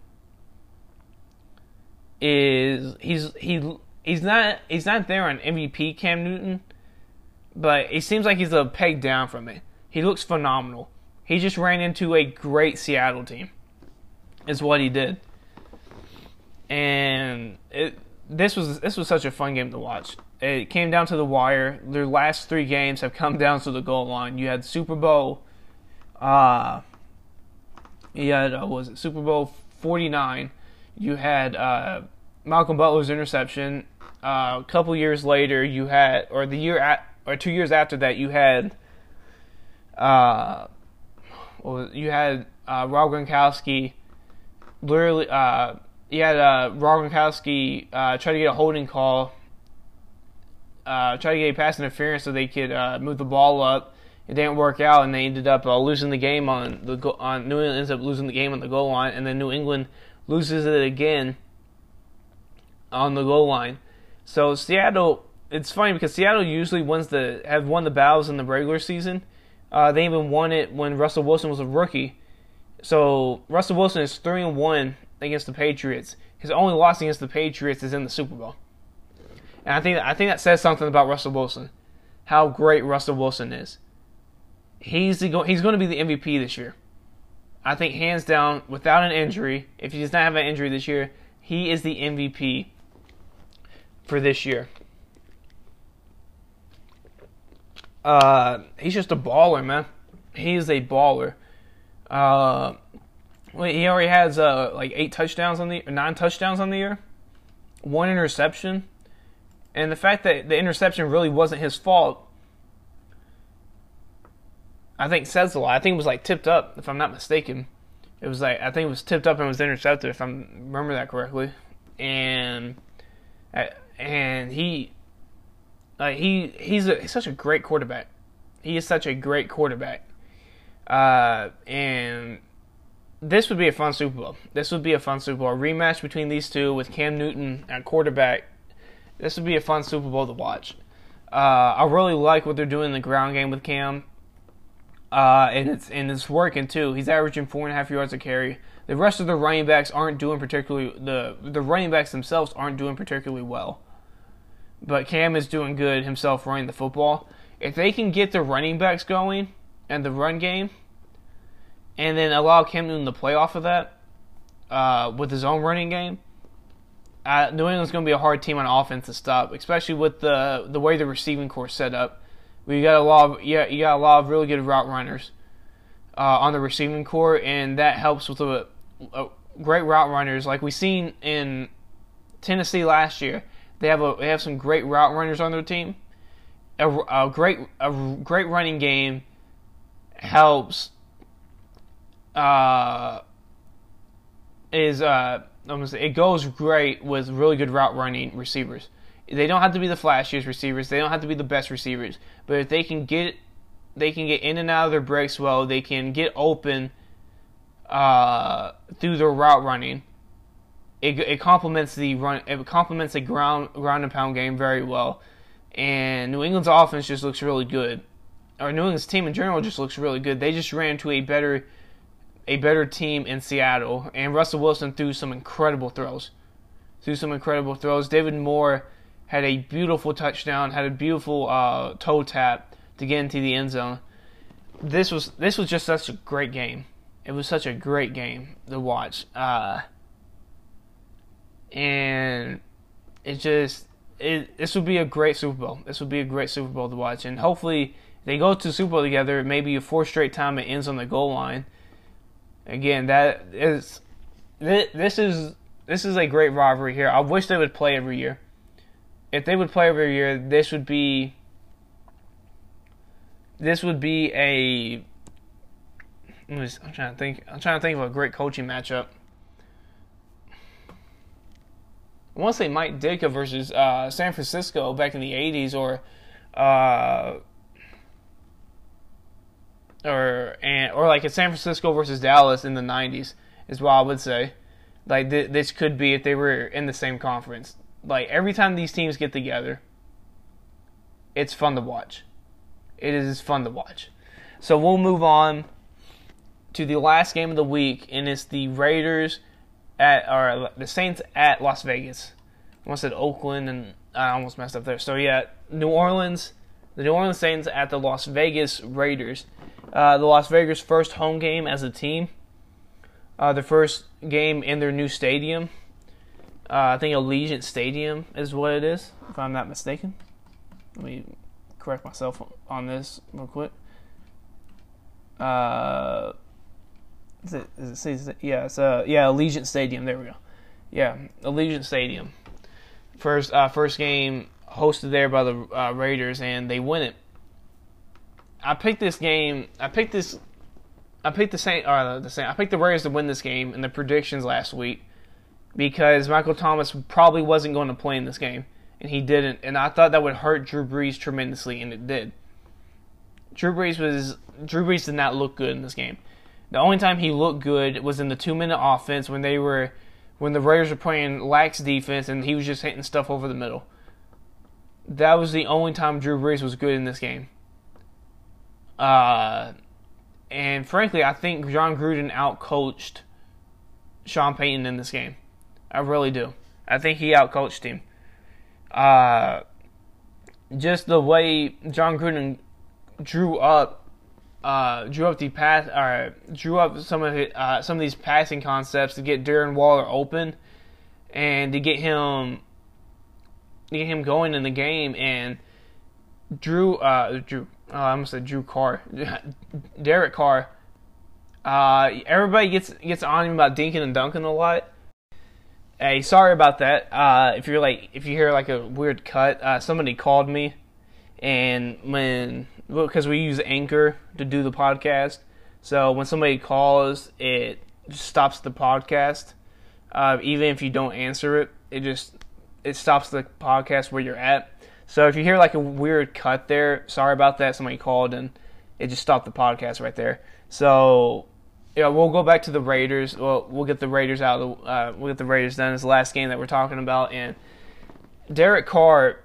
is he's he he's not he's not there on MVP Cam Newton, but it seems like he's a peg down from it. He looks phenomenal. He just ran into a great Seattle team. Is what he did. And it this was this was such a fun game to watch. It came down to the wire. Their last three games have come *laughs* down to the goal line. You had Super Bowl, uh, you had uh, was it Super Bowl forty nine. You had uh, Malcolm Butler's interception. Uh, a couple years later, you had, or the year at, or two years after that, you had, uh, well, you had uh, Rob Gronkowski. Literally, uh, you had uh, Rob Gronkowski uh, try to get a holding call, uh, try to get a pass interference so they could uh, move the ball up. It didn't work out, and they ended up uh, losing the game on the go- on New England ends up losing the game on the goal line, and then New England loses it again on the goal line. So Seattle, it's funny because Seattle usually wins the have won the battles in the regular season. Uh, they even won it when Russell Wilson was a rookie. So Russell Wilson is three and one against the Patriots. His only loss against the Patriots is in the Super Bowl. And I think I think that says something about Russell Wilson, how great Russell Wilson is. He's the, he's going to be the MVP this year. I think hands down, without an injury, if he does not have an injury this year, he is the MVP for this year. Uh, he's just a baller, man. He is a baller. Uh, he already has uh like eight touchdowns on the nine touchdowns on the year, one interception, and the fact that the interception really wasn't his fault, I think says a lot. I think it was like tipped up, if I'm not mistaken. It was like I think it was tipped up and was intercepted, if I remember that correctly, and and he like he he's a he's such a great quarterback. He is such a great quarterback. Uh, and this would be a fun Super Bowl. This would be a fun Super Bowl. A rematch between these two with Cam Newton at quarterback. This would be a fun Super Bowl to watch. Uh, I really like what they're doing in the ground game with Cam. Uh, and it's and it's working too. He's averaging four and a half yards a carry. The rest of the running backs aren't doing particularly the the running backs themselves aren't doing particularly well. But Cam is doing good himself running the football. If they can get the running backs going and the run game, and then allow Cam Newton to play off of that uh, with his own running game, uh, New England's going to be a hard team on offense to stop, especially with the the way the receiving corps set up. We got a lot of yeah, you got a lot of really good route runners uh, on the receiving corps, and that helps with a, a great route runners like we seen in Tennessee last year. They have a they have some great route runners on their team. A, a great a great running game helps. Uh, is uh, say, it goes great with really good route running receivers. They don't have to be the flashiest receivers. They don't have to be the best receivers. But if they can get they can get in and out of their breaks well, they can get open uh, through their route running it, it complements the run. It complements the ground ground and pound game very well. And New England's offense just looks really good. Or New England's team in general just looks really good. They just ran to a better a better team in Seattle. And Russell Wilson threw some incredible throws. Threw some incredible throws. David Moore had a beautiful touchdown, had a beautiful uh, toe tap to get into the end zone. This was this was just such a great game. It was such a great game to watch. Uh, and it just it this would be a great Super Bowl. This would be a great Super Bowl to watch, and hopefully they go to Super Bowl together. Maybe a four straight time it ends on the goal line. Again, that is this is this is a great rivalry here. I wish they would play every year. If they would play every year, this would be this would be a. I'm trying to think. I'm trying to think of a great coaching matchup. I want to say Mike Ditka versus uh, San Francisco back in the '80s, or uh, or and or like a San Francisco versus Dallas in the '90s is what I would say. Like th- this could be if they were in the same conference. Like every time these teams get together, it's fun to watch. It is fun to watch. So we'll move on to the last game of the week, and it's the Raiders at or the Saints at Las Vegas. I almost said Oakland, and I almost messed up there. So yeah, New Orleans, the New Orleans Saints at the Las Vegas Raiders. Uh, the Las Vegas first home game as a team. Uh, the first game in their new stadium. Uh, I think Allegiant Stadium is what it is, if I'm not mistaken. Let me correct myself on this real quick. Uh, is it, is it, is it yeah, it's uh, yeah, Allegiant Stadium. There we go. Yeah, Allegiant Stadium. First, uh, first game hosted there by the uh, Raiders, and they win it. I picked this game. I picked this. I picked the same. Or the same. I picked the Raiders to win this game in the predictions last week because Michael Thomas probably wasn't going to play in this game, and he didn't. And I thought that would hurt Drew Brees tremendously, and it did. Drew Brees was Drew Brees did not look good in this game. The only time he looked good was in the two minute offense when they were when the Raiders were playing lax defense and he was just hitting stuff over the middle. That was the only time Drew Brees was good in this game. Uh, and frankly, I think Jon Gruden outcoached Sean Payton in this game. I really do. I think he outcoached him. Uh, just the way Jon Gruden drew up uh, drew up the pass, or drew up some of the, uh, some of these passing concepts to get Darren Waller open, and to get him get him going in the game. And Drew, uh, Drew, oh, I almost said Drew Carr, *laughs* Derek Carr. Uh, everybody gets gets on him about dinking and dunking a lot. Hey, sorry about that. Uh, if you're like, if you hear like a weird cut, uh, somebody called me, and when because we use Anchor to do the podcast. So when somebody calls, it stops the podcast. Uh, even if you don't answer it, it just it stops the podcast where you're at. So if you hear like a weird cut there, sorry about that. Somebody called and it just stopped the podcast right there. So yeah, we'll go back to the Raiders. Well, we'll get the Raiders out. Of the, uh, we'll get the Raiders done. It's the last game that we're talking about, and Derek Carr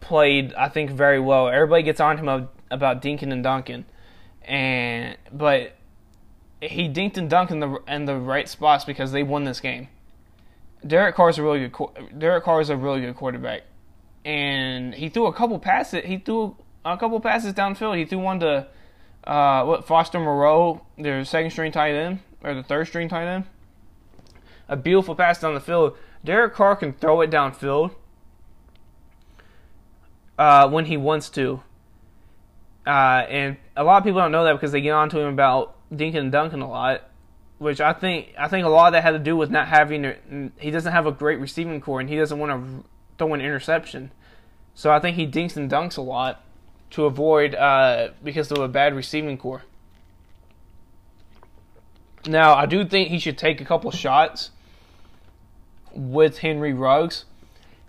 played, I think, very well. Everybody gets on him about dinking and dunking, and but he dinked and dunked in the in the right spots because they won this game. Derek Carr is a really good. Derek Carr is a really good quarterback, and he threw a couple passes. He threw a couple passes downfield. He threw one to uh, what Foster Moreau, their second string tight end or the third string tight end. A beautiful pass down the field. Derek Carr can throw it downfield uh, when he wants to. Uh, and a lot of people don't know that because they get on to him about dinking and dunking a lot, which I think I think a lot of that had to do with not having he doesn't have a great receiving corps and he doesn't want to throw an interception. So I think he dinks and dunks a lot to avoid uh, because of a bad receiving corps. Now I do think he should take a couple shots with Henry Ruggs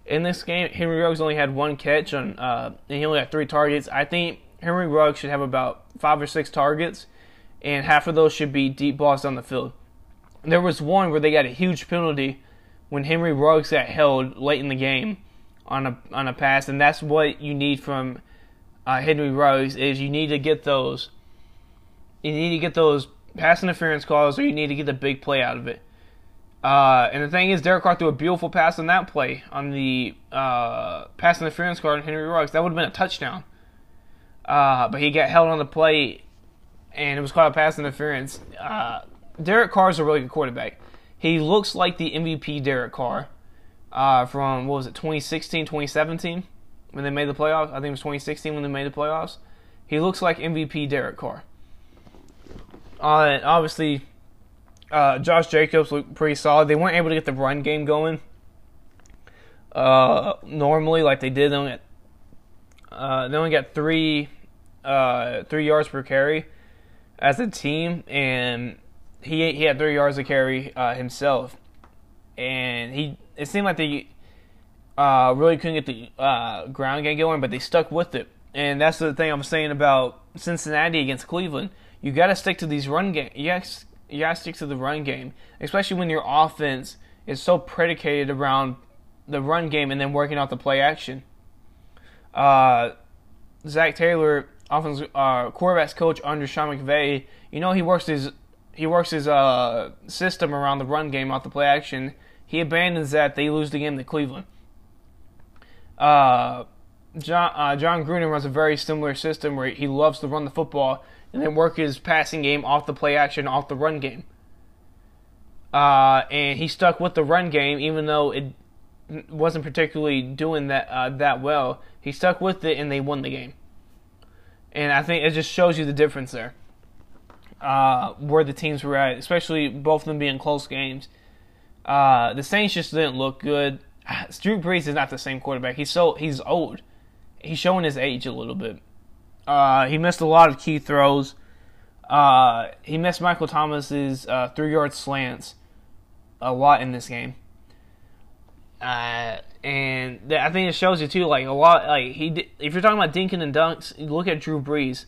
in this game, Henry Ruggs only had one catch on, uh, and he only had three targets. I think Henry Ruggs should have about five or six targets, and half of those should be deep balls down the field. There was one where they got a huge penalty when Henry Ruggs got held late in the game on a on a pass, and that's what you need from uh, Henry Ruggs is you need to get those, you need to get those pass interference calls, or you need to get the big play out of it. Uh, and the thing is, Derek Carr threw a beautiful pass on that play on the uh, pass interference card on Henry Ruggs. That would have been a touchdown. Uh, but he got held on the play, and it was called a pass interference. Uh, Derek Carr is a really good quarterback. He looks like the MVP Derek Carr uh, from, what was it, 2016, 2017 when they made the playoffs. I think it was 2016 when they made the playoffs. He looks like MVP Derek Carr. Uh, obviously, uh, Josh Jacobs looked pretty solid. They weren't able to get the run game going uh, normally like they did. They only got, uh, they only got three uh, three yards per carry as a team, and he he had three yards to carry uh, himself, and he it seemed like they uh, really couldn't get the uh, ground game going, but they stuck with it, and that's the thing I'm saying about Cincinnati against Cleveland. You got to stick to these run game. Yes, you got to stick to the run game, especially when your offense is so predicated around the run game and then working out the play action. Uh, Zac Taylor, offense uh, quarterbacks coach under Sean McVay, you know he works his he works his uh, system around the run game off the play action. He abandons that. They lose the game to Cleveland. Uh, John, uh, Jon Gruden runs a very similar system where he loves to run the football and then work his passing game off the play action, off the run game. Uh, and he stuck with the run game, even though it wasn't particularly doing that uh, that well. He stuck with it, and they won the game. And I think it just shows you the difference there, uh, where the teams were at, especially both of them being close games. Uh, the Saints just didn't look good. *sighs* Drew Brees is not the same quarterback. He's so he's old. He's showing his age a little bit. Uh, he missed a lot of key throws. Uh, he missed Michael Thomas's uh, three-yard slants a lot in this game. Uh, and I think it shows you too. Like a lot, like he. If you're talking about dinking and dunks, look at Drew Brees.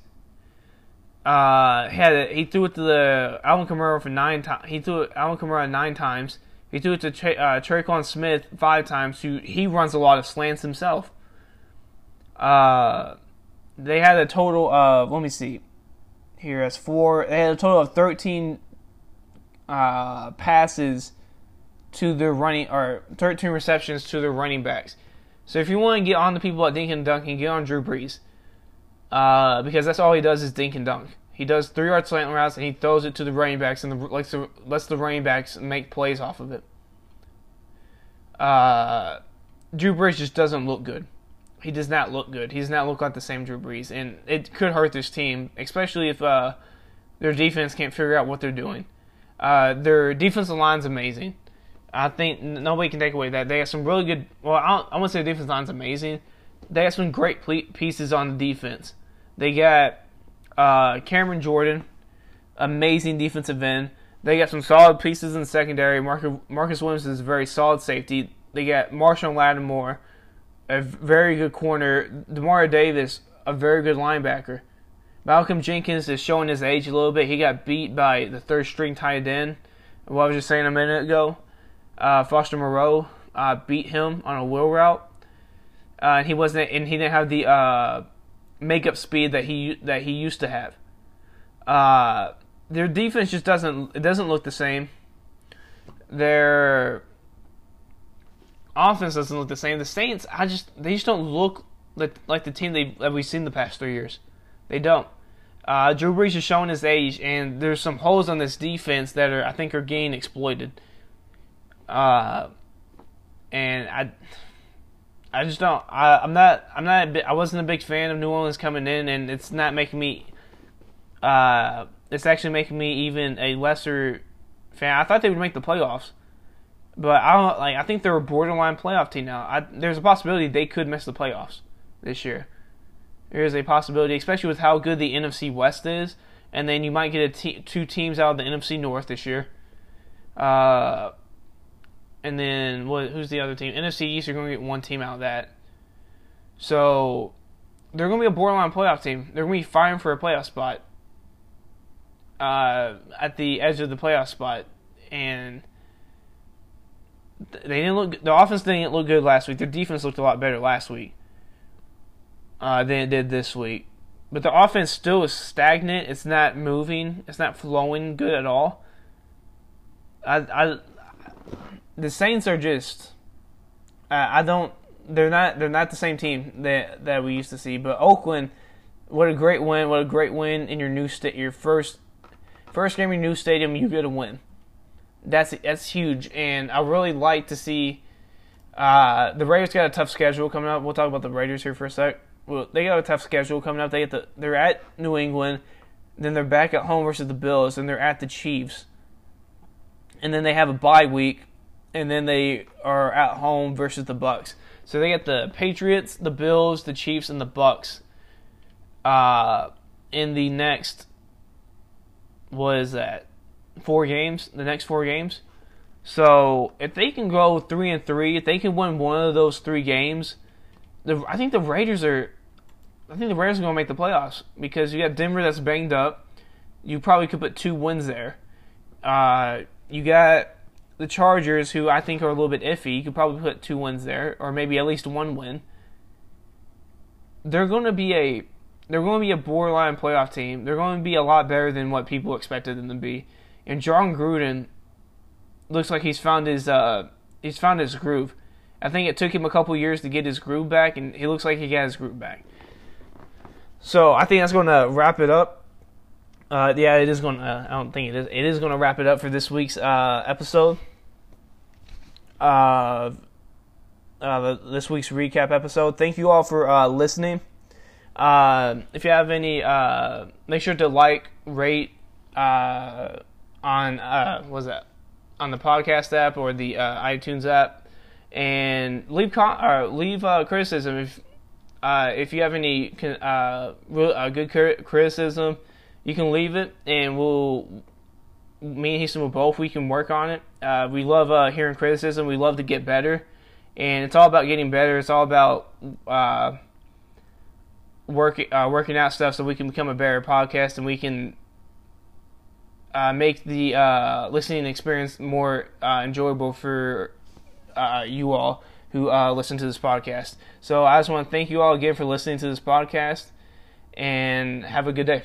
Uh, had a, he threw it to the Alvin Kamara for nine times. He threw it Alvin Kamara nine times. He threw it to Tra- uh, Tre'Quan Smith five times. Who he runs a lot of slants himself. Uh, they had a total of let me see. Here as four. They had a total of thirteen uh, passes to their running or 13 receptions to their running backs. So if you want to get on the people at Dink and Dunk, and get on Drew Brees. Uh, because that's all he does is dink and dunk. He does three yard slant routes and he throws it to the running backs and the, lets, the, lets the running backs make plays off of it. Uh, Drew Brees just doesn't look good. He does not look good. He does not look like the same Drew Brees, and it could hurt this team, especially if uh, their defense can't figure out what they're doing. Uh, their defensive line's amazing. I think nobody can take away that they have some really good. Well, I, I won't say the defense line's amazing. They have some great pieces on the defense. They got uh, Cameron Jordan, amazing defensive end. They got some solid pieces in the secondary. Marcus, Marcus Williams is a very solid safety. They got Marshon Lattimore, a very good corner. Demario Davis, a very good linebacker. Malcolm Jenkins is showing his age a little bit. He got beat by the third string tight end. What I was just saying a minute ago. Uh, Foster Moreau uh, beat him on a wheel route. Uh, and he wasn't, and he didn't have the uh, makeup speed that he that he used to have. Uh, their defense just doesn't it doesn't look the same. Their offense doesn't look the same. The Saints, I just they just don't look like, like the team they that we've seen the past three years. They don't. Uh, Drew Brees is showing his age, and there's some holes on this defense that are I think are getting exploited. Uh, and I, I just don't. I, I'm not. I'm not. A I wasn't a big fan of New Orleans coming in, and it's not making me. Uh, it's actually making me even a lesser fan. I thought they would make the playoffs, but I don't like. I think they're a borderline playoff team now. I, there's a possibility they could miss the playoffs this year. There is a possibility, especially with how good the NFC West is, and then you might get a te- two teams out of the NFC North this year. Uh, and then what? Who's the other team? NFC East are going to get one team out of that. So they're going to be a borderline playoff team. They're going to be fighting for a playoff spot uh, at the edge of the playoff spot, and they didn't look. The offense didn't look good last week. Their defense looked a lot better last week uh, than it did this week. But the offense still is stagnant. It's not moving. It's not flowing good at all. I, I the Saints are just uh, I don't they're not they're not the same team that that we used to see. But Oakland, what a great win! What a great win in your new state, your first first game in your new stadium. You get a win. That's that's huge, and I really like to see. Uh, the Raiders got a tough schedule coming up. We'll talk about the Raiders here for a sec. Well, they got a tough schedule coming up. They get the they're at New England, then they're back at home versus the Bills, and they're at the Chiefs, and then they have a bye week and then they are at home versus the Bucs. So they get the Patriots, the Bills, the Chiefs, and the Bucs. Uh, in the next, what is that? Four games. The next four games. So if they can go three and three, if they can win one of those three games, the I think the Raiders are I think the Rams are going to make the playoffs because you got Denver that's banged up. You probably could put two wins there. Uh, you got the Chargers, who I think are a little bit iffy. You could probably put two wins there, or maybe at least one win. They're going to be a they're going to be a borderline playoff team. They're going to be a lot better than what people expected them to be. And Jon Gruden looks like he's found his uh, he's found his groove. I think it took him a couple years to get his groove back, and he looks like he got his groove back. So I think that's going to wrap it up. Uh, yeah, it is going. to... I don't think it is. It is going to wrap it up for this week's uh, episode. Uh, uh, this week's recap episode. Thank you all for uh, listening. Uh, if you have any, uh, make sure to like, rate uh, on uh, what's that on the podcast app or the iTunes app, and leave con- leave criticism if uh, if you have any uh, good criticism, you can leave it, and we'll me and Houston will both we can work on it. Uh, we love uh, hearing criticism. We love to get better, and it's all about getting better. It's all about uh, working uh, working out stuff so we can become a better podcast and we can uh, make the uh, listening experience more enjoyable for you all who listen to this podcast. So I just want to thank you all again for listening to this podcast and have a good day.